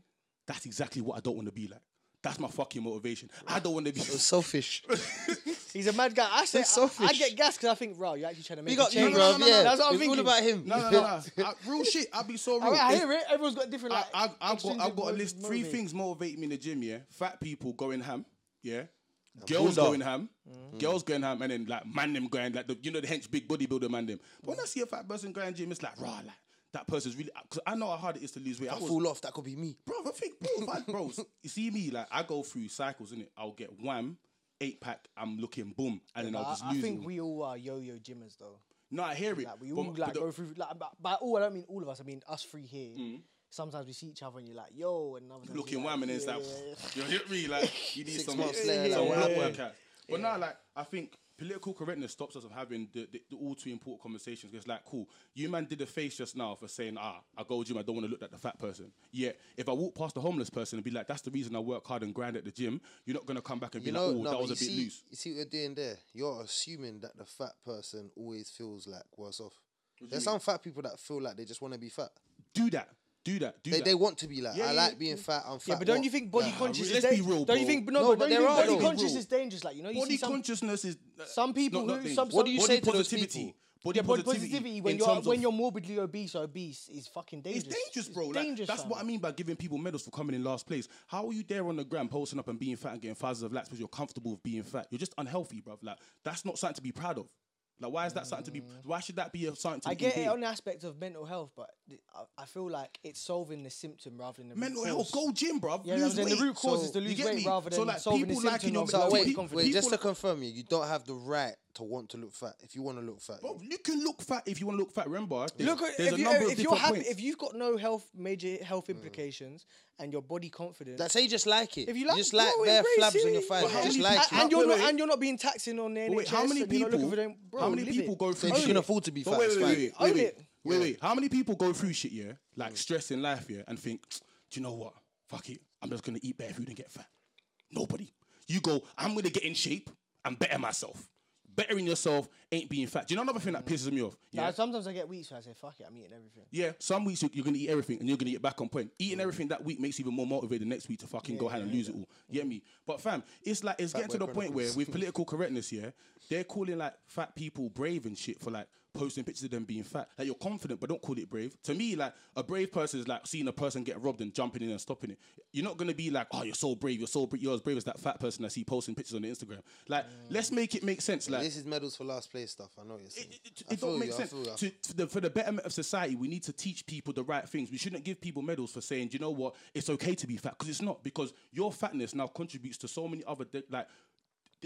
that's exactly what I don't want to be like. That's my fucking motivation. I don't want to be. It's selfish. (laughs) He's a mad guy. I say That's I, I get gas because I think, bro, you're actually trying to make Big a up you, change. bro. no, no, no, yeah, that's what I'm it's all thinking. about him. No, no, no, no. I- real shit. I'll be so real. I, mean, I hear it. Everyone's got different. Like, I, I've, I've got, I've got a list. Three motivators. things motivate me in the gym. Yeah, fat people going ham. Yeah, girls going ham. Girls going ham, and then like man them going like the you know the hench big bodybuilder man them. But when I see a fat person going gym, it's like rah like that person's really because I know how hard it is to lose weight. I I was, fall off. That could be me. bro, I think, bro, I, bro, (laughs) you see me, like, I go through cycles, innit? I'll get wham, eight pack, I'm looking boom, and then But I'll I, just I lose I think we all are yo-yo gymmers though. No, I hear it. Like we but- all but like the- go through. Like by, by all, I don't mean all of us. I mean us three here. Mm. Sometimes we see each other and you're like, yo, and other looking you're wham, and then it's yeah, like, yeah, yeah. you hit me, like, (laughs) you need some, months some later, blood like, workout. But now, like, I think political correctness stops us from having the, the, the all too important conversations. It's like, cool, you man did a face just now for saying, ah, I go gym, I don't want to look at the fat person. Yeah, if I walk past the homeless person and be like, that's the reason I work hard and grind at the gym, you're not gonna come back and be know, like, oh, no, that was a bit see, loose. You see what you're doing there? You're assuming that the fat person always feels like worse off. There's some fat people that feel like they just want to be fat. Do that. Do that. Do They, that. they want to be like, Yeah, I yeah, like yeah. being fat. I'm fat. Yeah, but don't what? you think body Nah, conscious let's is be dangerous? real, don't you bro. think no, No, but but don't you there think are body though. conscious is dangerous? Like you know, you body see some consciousness is uh, some people not- not who dangerous. some, What do you some- say to those positivity. people? Body yeah, body positivity, positivity when in you're terms when of- you're morbidly obese or obese is fucking dangerous. It's dangerous, bro. It's Like, dangerous, that's fam. what I mean by giving people medals for coming in last place. How are you there on the gram posting up and being fat and getting thousands of likes because you're comfortable with being fat? You're just unhealthy, bro. Like that's not something to be proud of. Like why is that something to be? Why should that be a something to I be? get it endeared? on the aspect of mental health, but th- I- I feel like it's solving the symptom rather than the root Mental cause. health, go gym, bro. Yeah, lose I'm saying weight. the root cause So, is to you lose get weight me? rather So, than like, solving the people liking symptom your- of So Body wait, confidence. wait, just to People- confirm you, you don't have the right to want to look fat. If you want to look fat, Bro, you can look fat if you want to look fat. Remember, there's, Look, there's if, a you, number of if you're different happy, points. if you've got no health major health mm. implications and your body confident, that's how you just like it. if you you like, just bro, like it's bare very flabs on your serious. thighs, But you just many- like and, it. and you're Wait, not wait. and you're not being taxing on the But NHS. wait, how many and you're not people? looking for them, bro, how many live people it. go through? if you can shit? afford to be fat, wait, wait, wait, wait, wait, wait, wait. How many people go through shit, yeah, like stress in life, yeah, and think, do you know what? Fuck it, I'm just gonna eat better food and get fat. Nobody. You go, I'm gonna get in shape and better myself. Bettering yourself ain't being fat. Do you know another thing that mm. pisses me off? Yeah. sometimes I get weeks where I say, "Fuck it, I'm eating everything." Yeah, some weeks you- you're gonna eat everything and you're gonna get back on point. Eating mm. everything that week makes you even more motivated the next week to fucking go ahead and lose it all. You get me? But fam, it's like it's getting to the point where Chronicles. with (laughs) political correctness, yeah, they're calling like fat people brave and shit for like posting pictures of them being fat. Like you're confident, but don't call it brave. To me, like a brave person is like seeing a person get robbed and jumping in and stopping it. You're not gonna be like, oh, you're so brave, you're so brave, you're as brave as that fat person I see posting pictures on Instagram. Like, mm. let's make it make sense. Like This is medals for last place stuff. I know what you're saying. it, it, I it feel don't make you, sense. feel you. To, for, the, for the betterment of society, we need to teach people the right things. We shouldn't give people medals for saying, "Do you know what, it's okay to be fat, because it's not. Because your fatness now contributes to so many other de- like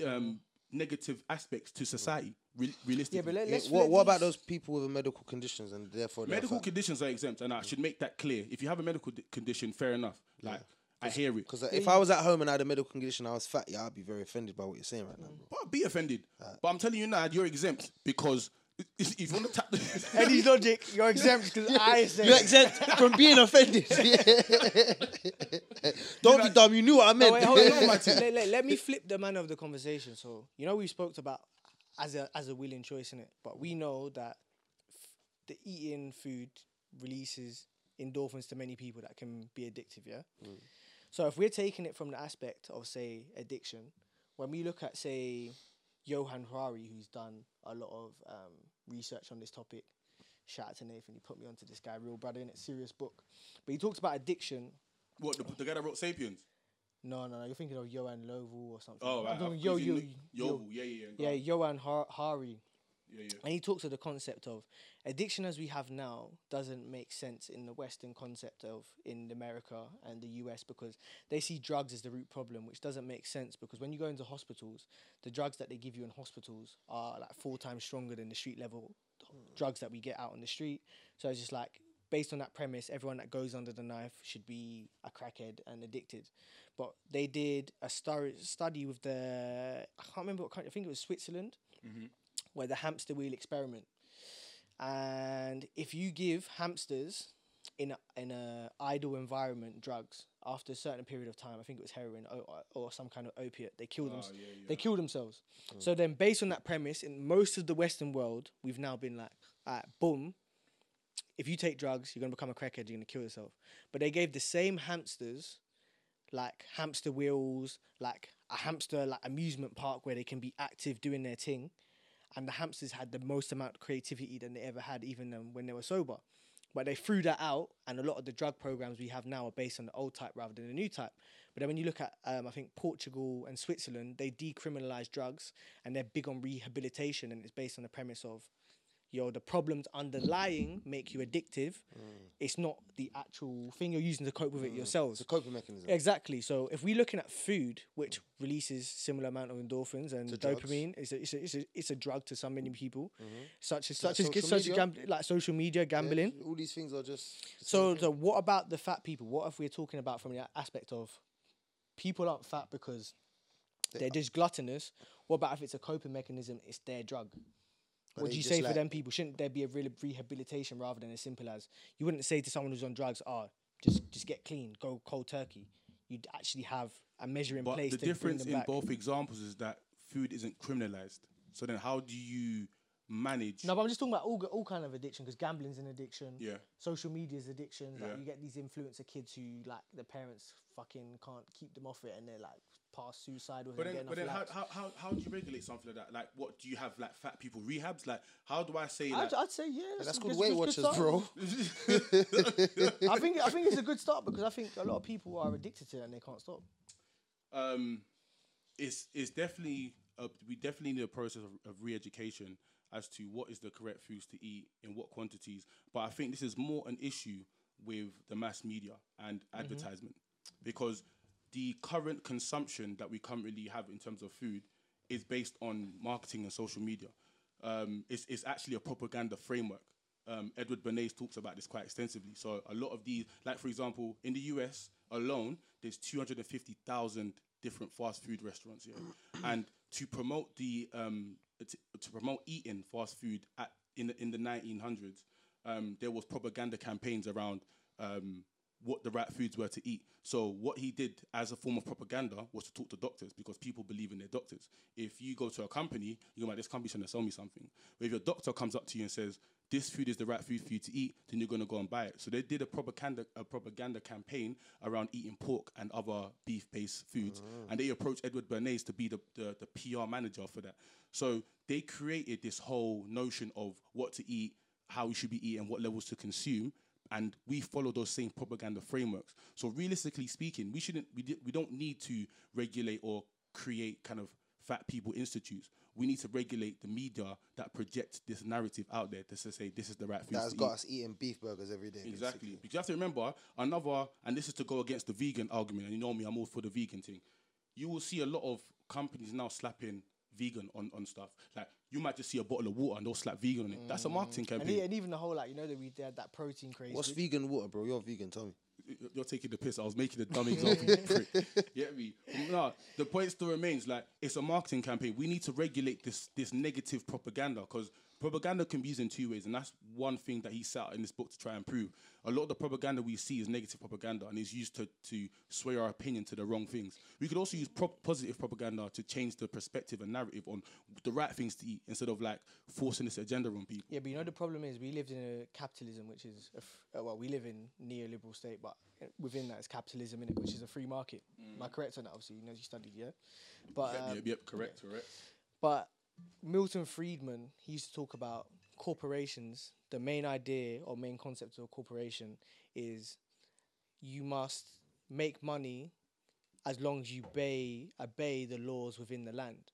um, negative aspects to society. Re- realistically, Yeah, but let, let's what, what about those people with medical conditions and therefore medical fat? conditions are exempt, and I should make that clear. If you have a medical di- condition, fair enough. Like I hear it. Because uh, if I was at home and I had a medical condition, I was fat, yeah, I'd be very offended by what you're saying right now, bro. But be offended. Uh, but I'm telling you now, you're exempt because if you want to tap the (laughs) Eddie's logic, you're exempt because I said You're exempt (laughs) from being offended. (laughs) Don't be dumb. You knew what I No, meant. wait, hold on. let, let- let- let me flip the manner of the conversation. So you know we spoke about as a as a willing choice in it, but we know that f- the eating food releases endorphins to many people that can be addictive. Yeah. Mm. So if we're taking it from the aspect of say addiction, when we look at say Johann Hari, who's done a lot of um, research on this topic. Shout out to Nathan, he put me onto this guy, real brother, in it, serious book. But he talks about addiction what the, the guy that wrote *Sapiens*. no, no, no. You're thinking of Johan Lovu or something. Oh, I'm right. talking I- Yo, is yo, yo, yeah, yeah, yeah. yeah, Johann Har- Hari. Yeah, yeah. And he talks of the concept of addiction as we have now doesn't make sense in the Western concept of in America and the US because they see drugs as the root problem, which doesn't make sense because when you go into hospitals, the drugs that they give you in hospitals are like four times stronger than the street level drugs that we get out on the street. So it's just like based on that premise, everyone that goes under the knife should be a crackhead and addicted. But they did a star- study with the I can't remember what country. I think it was Switzerland, mm-hmm. Where the hamster wheel experiment. And if you give hamsters in a, in a idle environment drugs after a certain period of time, I think it was heroin or, or some kind of opiate, they kill ah, them. They kill themselves. Hmm. So then, based on that premise, in most of the Western world, we've now been like, alright, boom. If you take drugs, you're gonna become a crackhead. You're gonna kill yourself. But they gave the same hamsters like hamster wheels, like a hamster like amusement park where they can be active doing their thing, and the hamsters had the most amount of creativity than they ever had, even when they were sober. But they threw that out, and a lot of the drug programs we have now are based on the old type rather than the new type. But then when you look at, um, I think Portugal and Switzerland, they decriminalize drugs, and they're big on rehabilitation, and it's based on the premise of yo, the problems underlying make you addictive. Mm. It's not the actual thing you're using to cope with it mm. yourselves. It's a coping mechanism. Exactly. So if we're looking at food, which releases similar amount of endorphins and dopamine, it's a, it's, a, it's, a, it's a drug to so many people, mm-hmm. such as Like such as social such as gam- like social media, gambling. All these things are just. So, so what about the fat people? What if we're talking about from the aspect of people aren't fat because they're just gluttonous. What about if it's a coping mechanism? It's their drug. What do you say for them people? Shouldn't there be a real rehabilitation rather than as simple as you wouldn't say to someone who's on drugs, "Oh, just just get clean, go cold turkey." You'd actually have a measure in But place the to bring difference in back. both examples is that food isn't criminalized. So then, how do you manage? No, but I'm just talking about all all kind of addiction because gambling's an addiction. Yeah. Social media's addiction. Like Yeah. you get these influencer kids who like their parents fucking can't keep them off it and they're like past suicide with But them then, but then how, how, how, how do you regulate something like that? Like, what do you have like fat people rehabs? Like, how do I say I'd. I'd say yeah. That's a called good- Weight Watchers, bro. (laughs) I think I think it's a good start because I think a lot of people are addicted to it and they can't stop. um, it's it's definitely a, we definitely need a process of, of re-education as to what is the correct foods to eat in what quantities. But I think this is more an issue with the mass media and advertisement because the current consumption that we currently have in terms of food is based on marketing and social media. Um, it's, it's actually a propaganda framework. Um, Edward Bernays talks about this quite extensively. So a lot of these, like for example, in the US alone, there's 250,000 different fast food restaurants here, (clears throat) and to promote the um, to, to promote eating fast food at in the, in the 1900s, um, there was propaganda campaigns around um, what the right foods were to eat. So what he did as a form of propaganda was to talk to doctors because people believe in their doctors. If you go to a company, you go like this company's trying to sell me something. But if your doctor comes up to you and says this food is the right food for you to eat, then you're gonna go and buy it. So they did a propaganda a propaganda campaign around eating pork and other beef-based foods, ah. and they approached Edward Bernays to be the, the the PR manager for that. So they created this whole notion of what to eat, how we should be eating, what levels to consume, and we follow those same propaganda frameworks. So realistically speaking, we shouldn't we, di- we don't need to regulate or create kind of fat people institutes. We need to regulate the media that projects this narrative out there to say this is the right food. That has got us eating beef burgers every day. Exactly. basically. Because you have to remember another, and this is to go against the vegan argument, and you know me, I'm all for the vegan thing. You will see a lot of companies now slapping vegan on, on stuff. Like you might just see a bottle of water and they'll slap vegan on it. That's a mm. marketing And, campaign. e- and even the whole like you know that we had that protein craze. What's vegan water, bro? You're vegan, tell me. You're- You're taking the piss. I was making a dumb example. you (laughs) prick. Get me? No, the point still remains. Like it's a marketing campaign. We need to regulate this this negative propaganda because propaganda can be used in two ways, and that's one thing that he set out in this book to try and prove. A lot of the propaganda we see is negative propaganda, and is used to to sway our opinion to the wrong things. We could also use pro- positive propaganda to change the perspective and narrative on the right things to eat instead of like forcing this agenda on people. Yeah, but you know the problem is we lived in a capitalism, which is a f- uh, well, we live in neoliberal state, but uh, within that is capitalism in it, which is a free market. Am I correct on that? Obviously, you know you studied, yeah. But Yep, um, yep, yep, correct, correct. But Milton Friedman, he used to talk about corporations. The main idea or main concept of a corporation is you must make money as long as you obey, obey the laws within the land.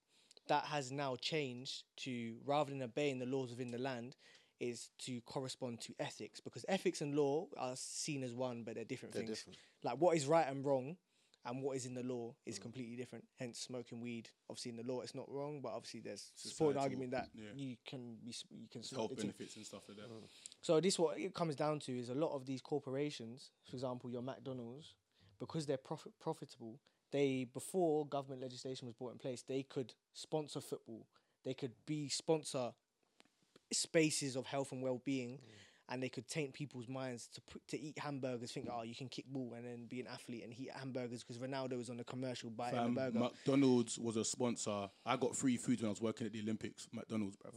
That has now changed to rather than obeying the laws within the land, is to correspond to ethics because ethics and law are seen as one, but they're different They're things. different. Like what is right and wrong and what is in the law is mm. completely different. Hence, smoking weed, obviously in the law it's not wrong, but obviously there's support an argument that yeah. you can be you can smoke Health benefits and stuff like that. Mm. So this what it comes down to is a lot of these corporations, for example, your McDonald's, because they're profit profitable, they before government legislation was brought in place, they could sponsor football, they could be sponsor spaces of health and well being. Mm. And they could taint people's minds to put, to eat hamburgers, think, oh, you can kick ball and then be an athlete and eat hamburgers because Ronaldo was on the commercial biting Fam, a burger. McDonald's was a sponsor. I got free food when I was working at the Olympics. McDonald's, bruv.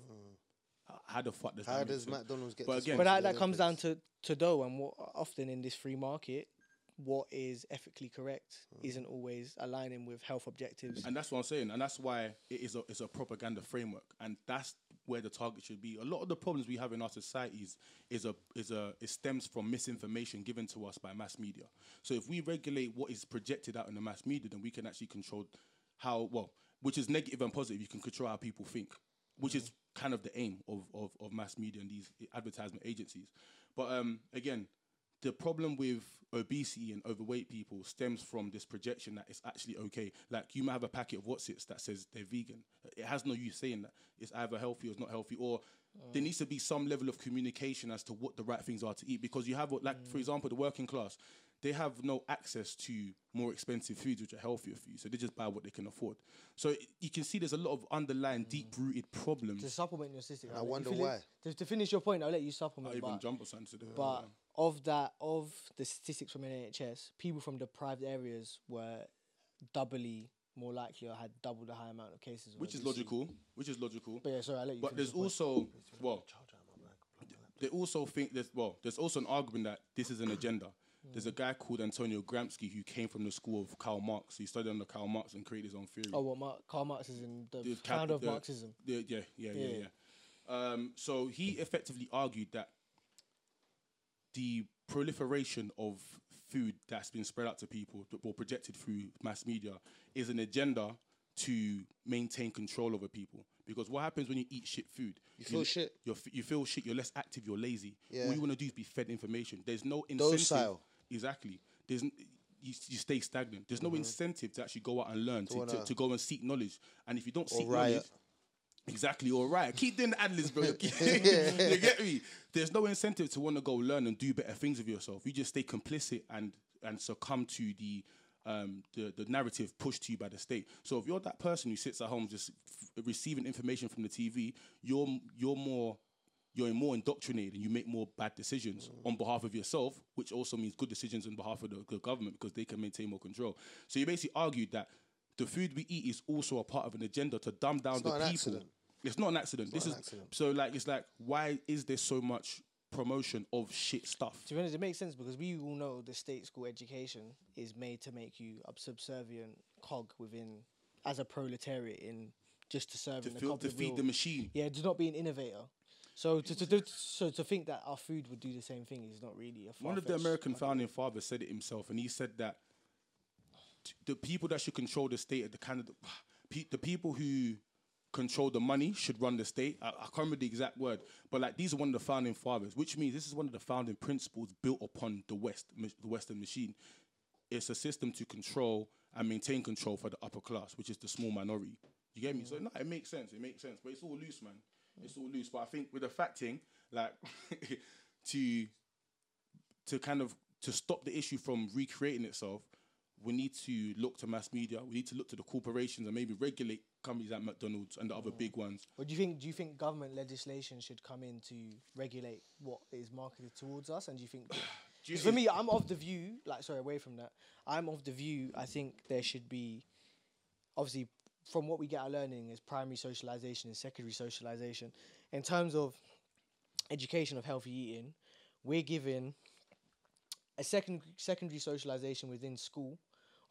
How the fuck does How that make does? McDonald's get But again- But that, that comes down to, to dough, and what often in this free market, what is ethically correct Mm. isn't always aligning with health objectives. And that's what I'm saying. And that's why it is a it's a propaganda framework. And that's where the target should be. A lot of the problems we have in our societies is a is a it stems from misinformation given to us by mass media. So if we regulate what is projected out in the mass media, then we can actually control how well, which is negative and positive, you can control how people think. Which is kind of the aim of, of, of mass media and these advertisement agencies. But um, again, the problem with obesity and overweight people stems from this projection that it's actually okay. Like you might have a packet of Wotsits that says they're vegan. It has no use saying that. It's either healthy or it's not healthy. Or there needs to be some level of communication as to what the right things are to eat. Because you have, like, mm. for example, the working class. they have no access to more expensive foods which are healthier for you. So they just buy what they can afford. So i- you can see there's a lot of underlying mm. deep rooted problems. to supplement your statistics. I I'll let you wonder finish- why. To, to finish your point, I'll let you Not supplement. even But, jump or something to do. but of that, of the statistics from NHS, people from deprived areas were doubly more likely or had double the high amount of cases. which is logical. Which is logical. But yeah, sorry, I'll let you. But there's also well, they also think there's well, there's also an argument that this is an agenda. There's a guy called Antonio Gramsci who came from the school of Karl Marx. He studied under Karl Marx and created his own theory. Oh, what Mar- Karl Marx is in the, The founder of Marxism. yeah, yeah, Yeah. yeah. Um, so he effectively argued that the proliferation of food that's been spread out to people or projected through mass media is an agenda to maintain control over people. Because what happens when you eat shit food? You feel shit. You're, you feel shit. You're less active. You're lazy. Yeah. All you want to do is be fed information. There's no incentive. Docile. Exactly. There's n- you, you stay stagnant. There's no incentive to actually go out and learn, to, to, Mm-hmm. wanna- go and seek knowledge. And if you don't seek riot. knowledge, Exactly, all right. Keep doing the ad-libs, bro. (laughs) you get me? There's no incentive to want to go learn and do better things with yourself. You just stay complicit and and succumb to the um the, the narrative pushed to you by the state. So if you're that person who sits at home just f- receiving information from the TV, you're you're more you're more indoctrinated and you make more bad decisions on behalf of yourself, which also means good decisions on behalf of the, the government because they can maintain more control. So you basically argued that the food we eat is also a part of an agenda to dumb down It's the not an people. accident. It's not an accident. this not is an accident. so like it's like why is there so much promotion of shit stuff? To be honest, it makes sense because we all know the state school education is made to make you a subservient cog within, as a proletariat in just to serve To in a feel couple to feed real- the machine. Yeah, to not be an innovator. So to, to, to so to think that our food would do the same thing is not really a One of the American founding fathers said it himself, and he said that t- the people that should control the state are the kind of the, pe- the people who control the money should run the state. I, I can't remember the exact word, but like these are one of the founding fathers, which means this is one of the founding principles built upon the West, ma- the Western machine. It's a system to control and maintain control for the upper class, which is the small minority. You get me? So mm. no, it makes sense. It makes sense, but it's all loose, man. It's all loose. But I think with the facting, like (laughs) to to kind of to stop the issue from recreating itself, we need to look to mass media. We need to look to the corporations and maybe regulate companies like McDonald's and the other big ones. Or do you think do you think government legislation should come in to regulate what is marketed towards us? And do you think? (coughs) you- 'cause for me, I'm of the view. Like, sorry, away from that. I'm of the view. I think there should be, obviously, from what we get our learning is primary socialization and secondary socialization. In terms of education of healthy eating, we're given a second secondary socialization within school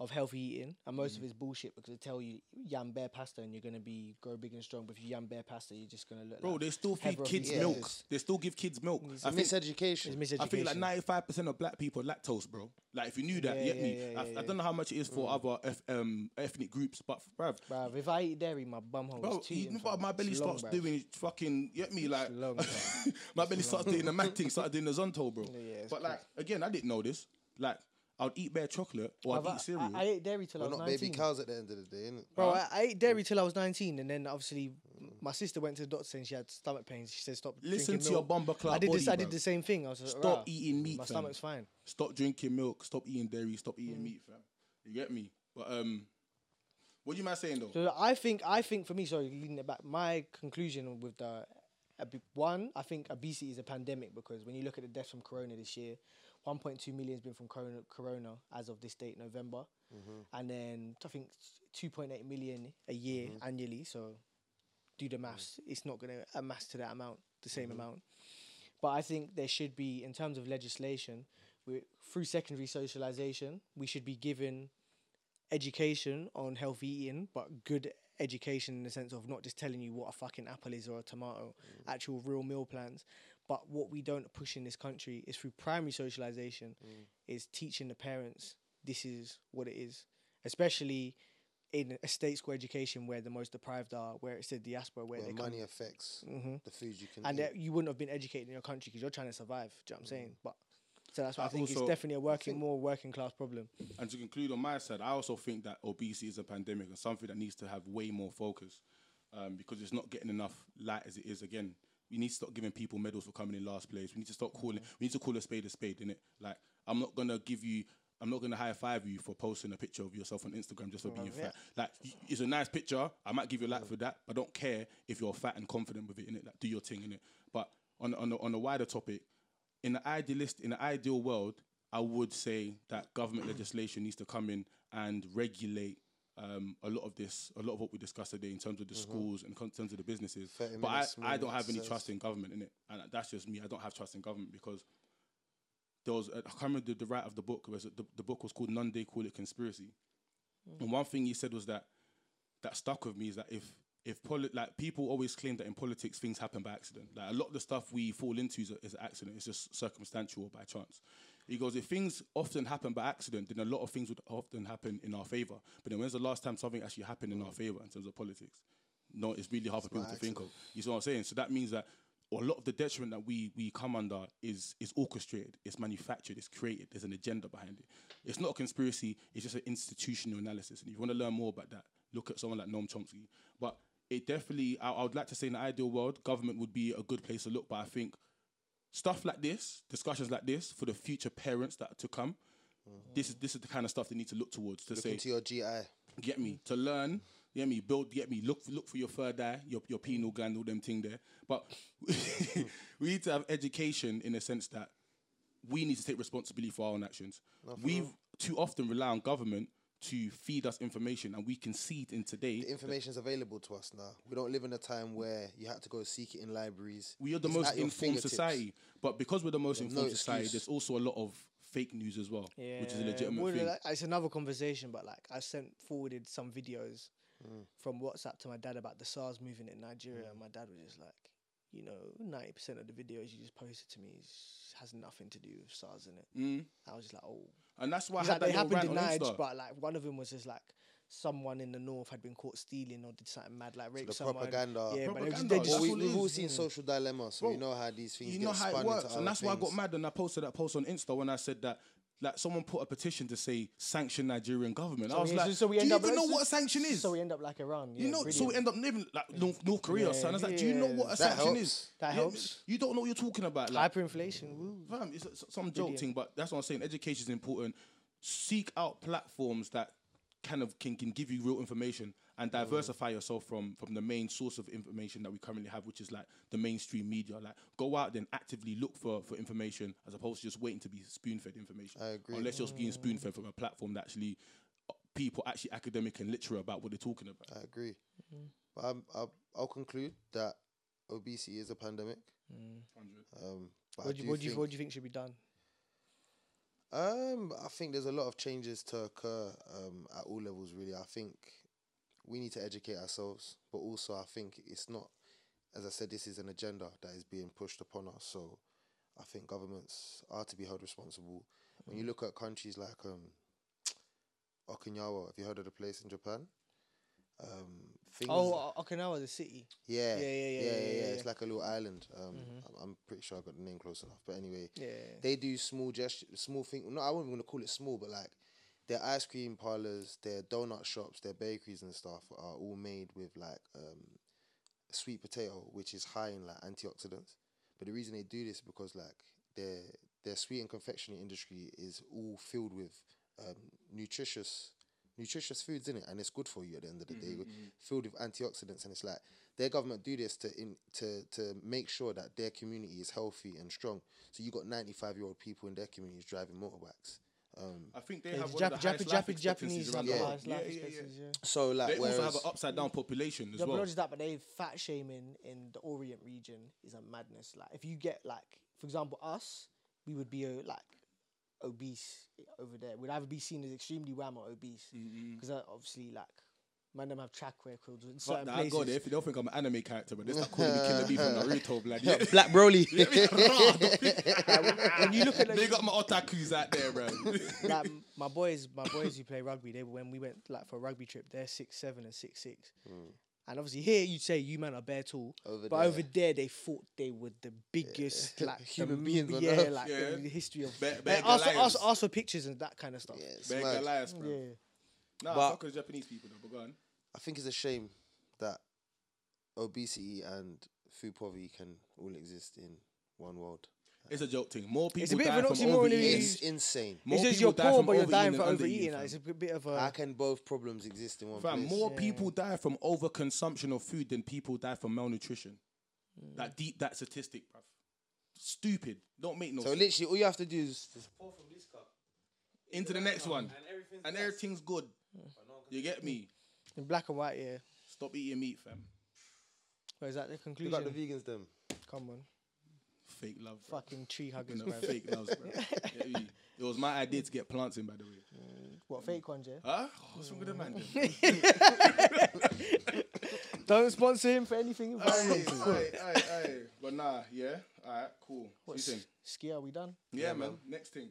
of healthy eating, and most Mm. of it's bullshit because they tell you yam bear pasta and you're gonna be grow big and strong. But if you yam bear pasta, you're just gonna look. Bro, like they still feed kids milk. They still give kids milk. I think, Miseducation. It's miseducation. I think like ninety five percent of black people are lactose, bro. Like if you knew that, Yeah, you get yeah, me. yeah, I, I. Mm. don't know how much it is for other F, um, ethnic groups, but bruv, Bruv, if I eat dairy, my bum hole Bro, is even if my belly starts doing fucking, you get me? Like, long, (laughs) my belly starts doing the thing, started doing the Zonto, bro. (laughs) But like, again, I didn't know this. Like, I'd eat bare chocolate or I'd I, eat cereal. I, I ate dairy till I We're was not 19. baby cows at the end of the day, innit? Bro, I, I ate dairy till I was 19, and then obviously my sister went to the doctor saying she had stomach pains. She said, "Stop Listen drinking to your milk." bomber I did body, this. I did the same thing. I was like, Stop "Rah, eating meat, My fam. stomach's fine. Stop drinking milk. Stop eating dairy. Stop eating Mm. meat, fam. You get me? But um, what do you man saying though? So I think, I think for me, sorry, leading it back, my conclusion with the obe- one, I think obesity is a pandemic because when you look at the deaths from corona this year, 1.2 million has been from corona, corona as of this date, November, mm-hmm. and then I think 2.8 million a year mm-hmm. annually. So do the maths; mm-hmm. it's not going to amass to that amount, the same amount. But I think there should be, in terms of legislation, we, through secondary socialization, we should be given education on healthy eating, but good education in the sense of not just telling you what a fucking apple is or a tomato, mm. actual real meal plans. But what we don't push in this country is through primary socialization, mm. is teaching the parents this is what it is, especially in a state school education where the most deprived are, where it's the diaspora, where Where they come money affects mm-hmm. the foods you can and eat. that you wouldn't have been educated in your country because you're trying to survive. Do you know what I'm mm. saying? But so that's why I, I think it's definitely a working, more working class problem. And to conclude on my side, I also think that obesity is a pandemic and something that needs to have way more focus um, because it's not getting enough light as it is. Again, we need to stop giving people medals for coming in last place. We need to stop calling. Mm-hmm. We need to call a spade a spade, innit? Like I'm not gonna give you I'm not gonna high five you for posting a picture of yourself on Instagram just for being fat. Like it's a nice picture. I might give you a like mm. for that, but I don't care if you're fat and confident with it in it. Like do your thing in it. But on on the, on a wider topic, in the idealist in the ideal world, I would say that government legislation needs to come in and regulate um, a lot of this, a lot of what we discussed today in terms of the schools and in terms of the businesses. But I, minutes, I don't have any trust in government in it, and that's just me. I don't have trust in government because there was I can't remember the, the writer of the book. Was the, the book was called None They Call It Conspiracy, and one thing he said was that that stuck with me is that if if poli- like people always claim that in politics things happen by accident. Like a lot of the stuff we fall into is, a, is an accident. It's just circumstantial or by chance. He goes, if things often happen by accident, then a lot of things would often happen in our favor. But then when's the last time something actually happened in our mm. favor in terms of politics? No, it's really hard for people to think of. You see what I'm saying? So that means that a lot of the detriment that we we come under is is orchestrated, it's manufactured, it's created. There's an agenda behind it. It's not a conspiracy. It's just an institutional analysis. And if you want to learn more about that, look at someone like Noam Chomsky. But it definitely, I, I would like to say, in the ideal world, government would be a good place to look. But I think stuff like this, discussions like this, for the future parents that are to come, this is this is the kind of stuff they need to look towards to Look say into your GI. get me to learn get me build get me look look for your third eye your, your pineal gland all them thing there. But (laughs) we need to have education in the sense that we need to take responsibility for our own actions. We've too often rely on government to feed us information and we can see it in today The information is available to us now. We don't live in a time where you had to go seek it in libraries. we are the It's most informed society but because we're the most There's informed no society there's also a lot of fake news as well which is a legitimate well, thing like, it's another conversation, but like I sent forwarded some videos Mm. from WhatsApp to my dad about the SARS movement in Nigeria, and my dad was just like, you know, ninety percent of the videos you just posted to me has nothing to do with SARS in it. Mm. I was just like, oh, and that's why I had like, that they little happened rant in on Nige, but like one of them was just like someone in the north had been caught stealing or did something mad, like rape the someone. propaganda. Yeah, but they just, Propaganda, they that's just Well, we, we've all seen mm. social dilemmas, so Bro, you know how these things you get know how spun it works, into and other that's why I got mad and I posted that post on Insta when I said that. Like someone put a petition to say sanction Nigerian government. I was we- like, so we do you up even like- know what a sanction is? So we end up like Iran. you yeah, know, so we end up living like North, North Korea. Yeah, son. I was like, do you know what a yeah. That sanction helps. is? That Yeah, helps. You don't know what you're talking about. Like, hyperinflation. Woo. fam, it's s- some joke thing, but that's what I'm saying. Education is important. Seek out platforms that kind of can, can give you real information and diversify yourself from from the main source of information that we currently have, which is like the mainstream media. Like go out there and actively look for, for information as opposed to just waiting to be spoon fed information. I agree. Unless you're being spoon fed from a platform that actually uh, people actually academic and literate about what they're talking about. I agree. But I'm, I'll, I'll conclude that obesity is a pandemic. Um, but I What do you, do what do you think- what do you think should be done? Um, I think there's a lot of changes to occur um, at all levels. Really, I think we need to educate ourselves, but also I think it's not, as I said, this is an agenda that is being pushed upon us. So I think governments are to be held responsible. When you look at countries like um, Okinawa, have you heard of the place in Japan? Um, things Oh, O- Okinawa, the city. yeah, yeah, yeah, yeah, yeah, yeah, yeah, yeah. It's like a little island. Um, I'm, I'm pretty sure I got the name close enough. But anyway, Yeah. they do small gesture, small thing. No, I wouldn't want to call it small, but like their ice cream parlors, their donut shops, their bakeries and stuff are all made with like um, sweet potato, which is high in like antioxidants. But the reason they do this is because like their their sweet and confectionery industry is all filled with um, nutritious nutritious foods in it, and it's good for you at the end of the day, filled with antioxidants. And it's like their government do this to in to to make sure that their community is healthy and strong. So you got ninety five year old people in their communities driving motorbikes. Um, I think they Yeah, have the one of Jap- the highest Jap- life Jap- expectancies Japanese around have the the world. highest Yeah, life yeah, yeah. expectancies, yeah. so like They also have an upside down population as No, but well. not just that, but they fat shaming in the Orient region is a madness. Like, if you get like, for example, us, we would be uh, like obese over there. We'd either be seen as extremely wham or obese because obviously, like, man, them have track records in certain that, I places. go there. If you don't think I'm an anime character, but they start calling me Killer B from (laughs) Naruto, blood. Yeah. Black Broly. (laughs) when you look at They got my otakus out there, bro. (laughs) like my boys, my boys who play rugby, they when we went like for a rugby trip, they're six seven and six six. Mm. And obviously here you'd say you man are bare tall, Over but there. over there they thought they were the biggest like Human m- beings yeah, earth. like Yeah. in the history of. Bear- Like, bear ask, for- ask, ask for pictures and that kind of stuff. Yeah, it's Bear mad. Bro. Yeah. Nah, But- fuck with Japanese people though, but go on. I think it's a shame that obesity and food poverty can all exist in one world. It's a joke thing. More people It's a bit die of an from oxymoron, overeating. It's insane. More it's just people you're die poor, from but you're overeating dying than for overeating. Like, it's a bit bit of How can both problems exist in one Fam, place? more people die from overconsumption of food than people die from malnutrition. Mm. That deep that statistic, bruv. Stupid. Don't make no So sense. literally, all you have to do is just pour from this cup Into the next one. everything's And everything's good. You get me? In black and white, yeah. Stop eating meat, fam. But is that the You conclusion? got the vegans them. Come on. Fake love. Bro. Fucking tree You huggers, know, man. fake loves, bro. (laughs) Get me? It was my idea to get plants in, by the way. Mm, what, fake ones, yeah? Huh? What's wrong with the man? Mm. then? (laughs) Don't sponsor him for anything Aye, environmental. aye, aye, aye. But nah, yeah. All right, cool. What What, you think? ski, are we done? Yeah, man. Next thing.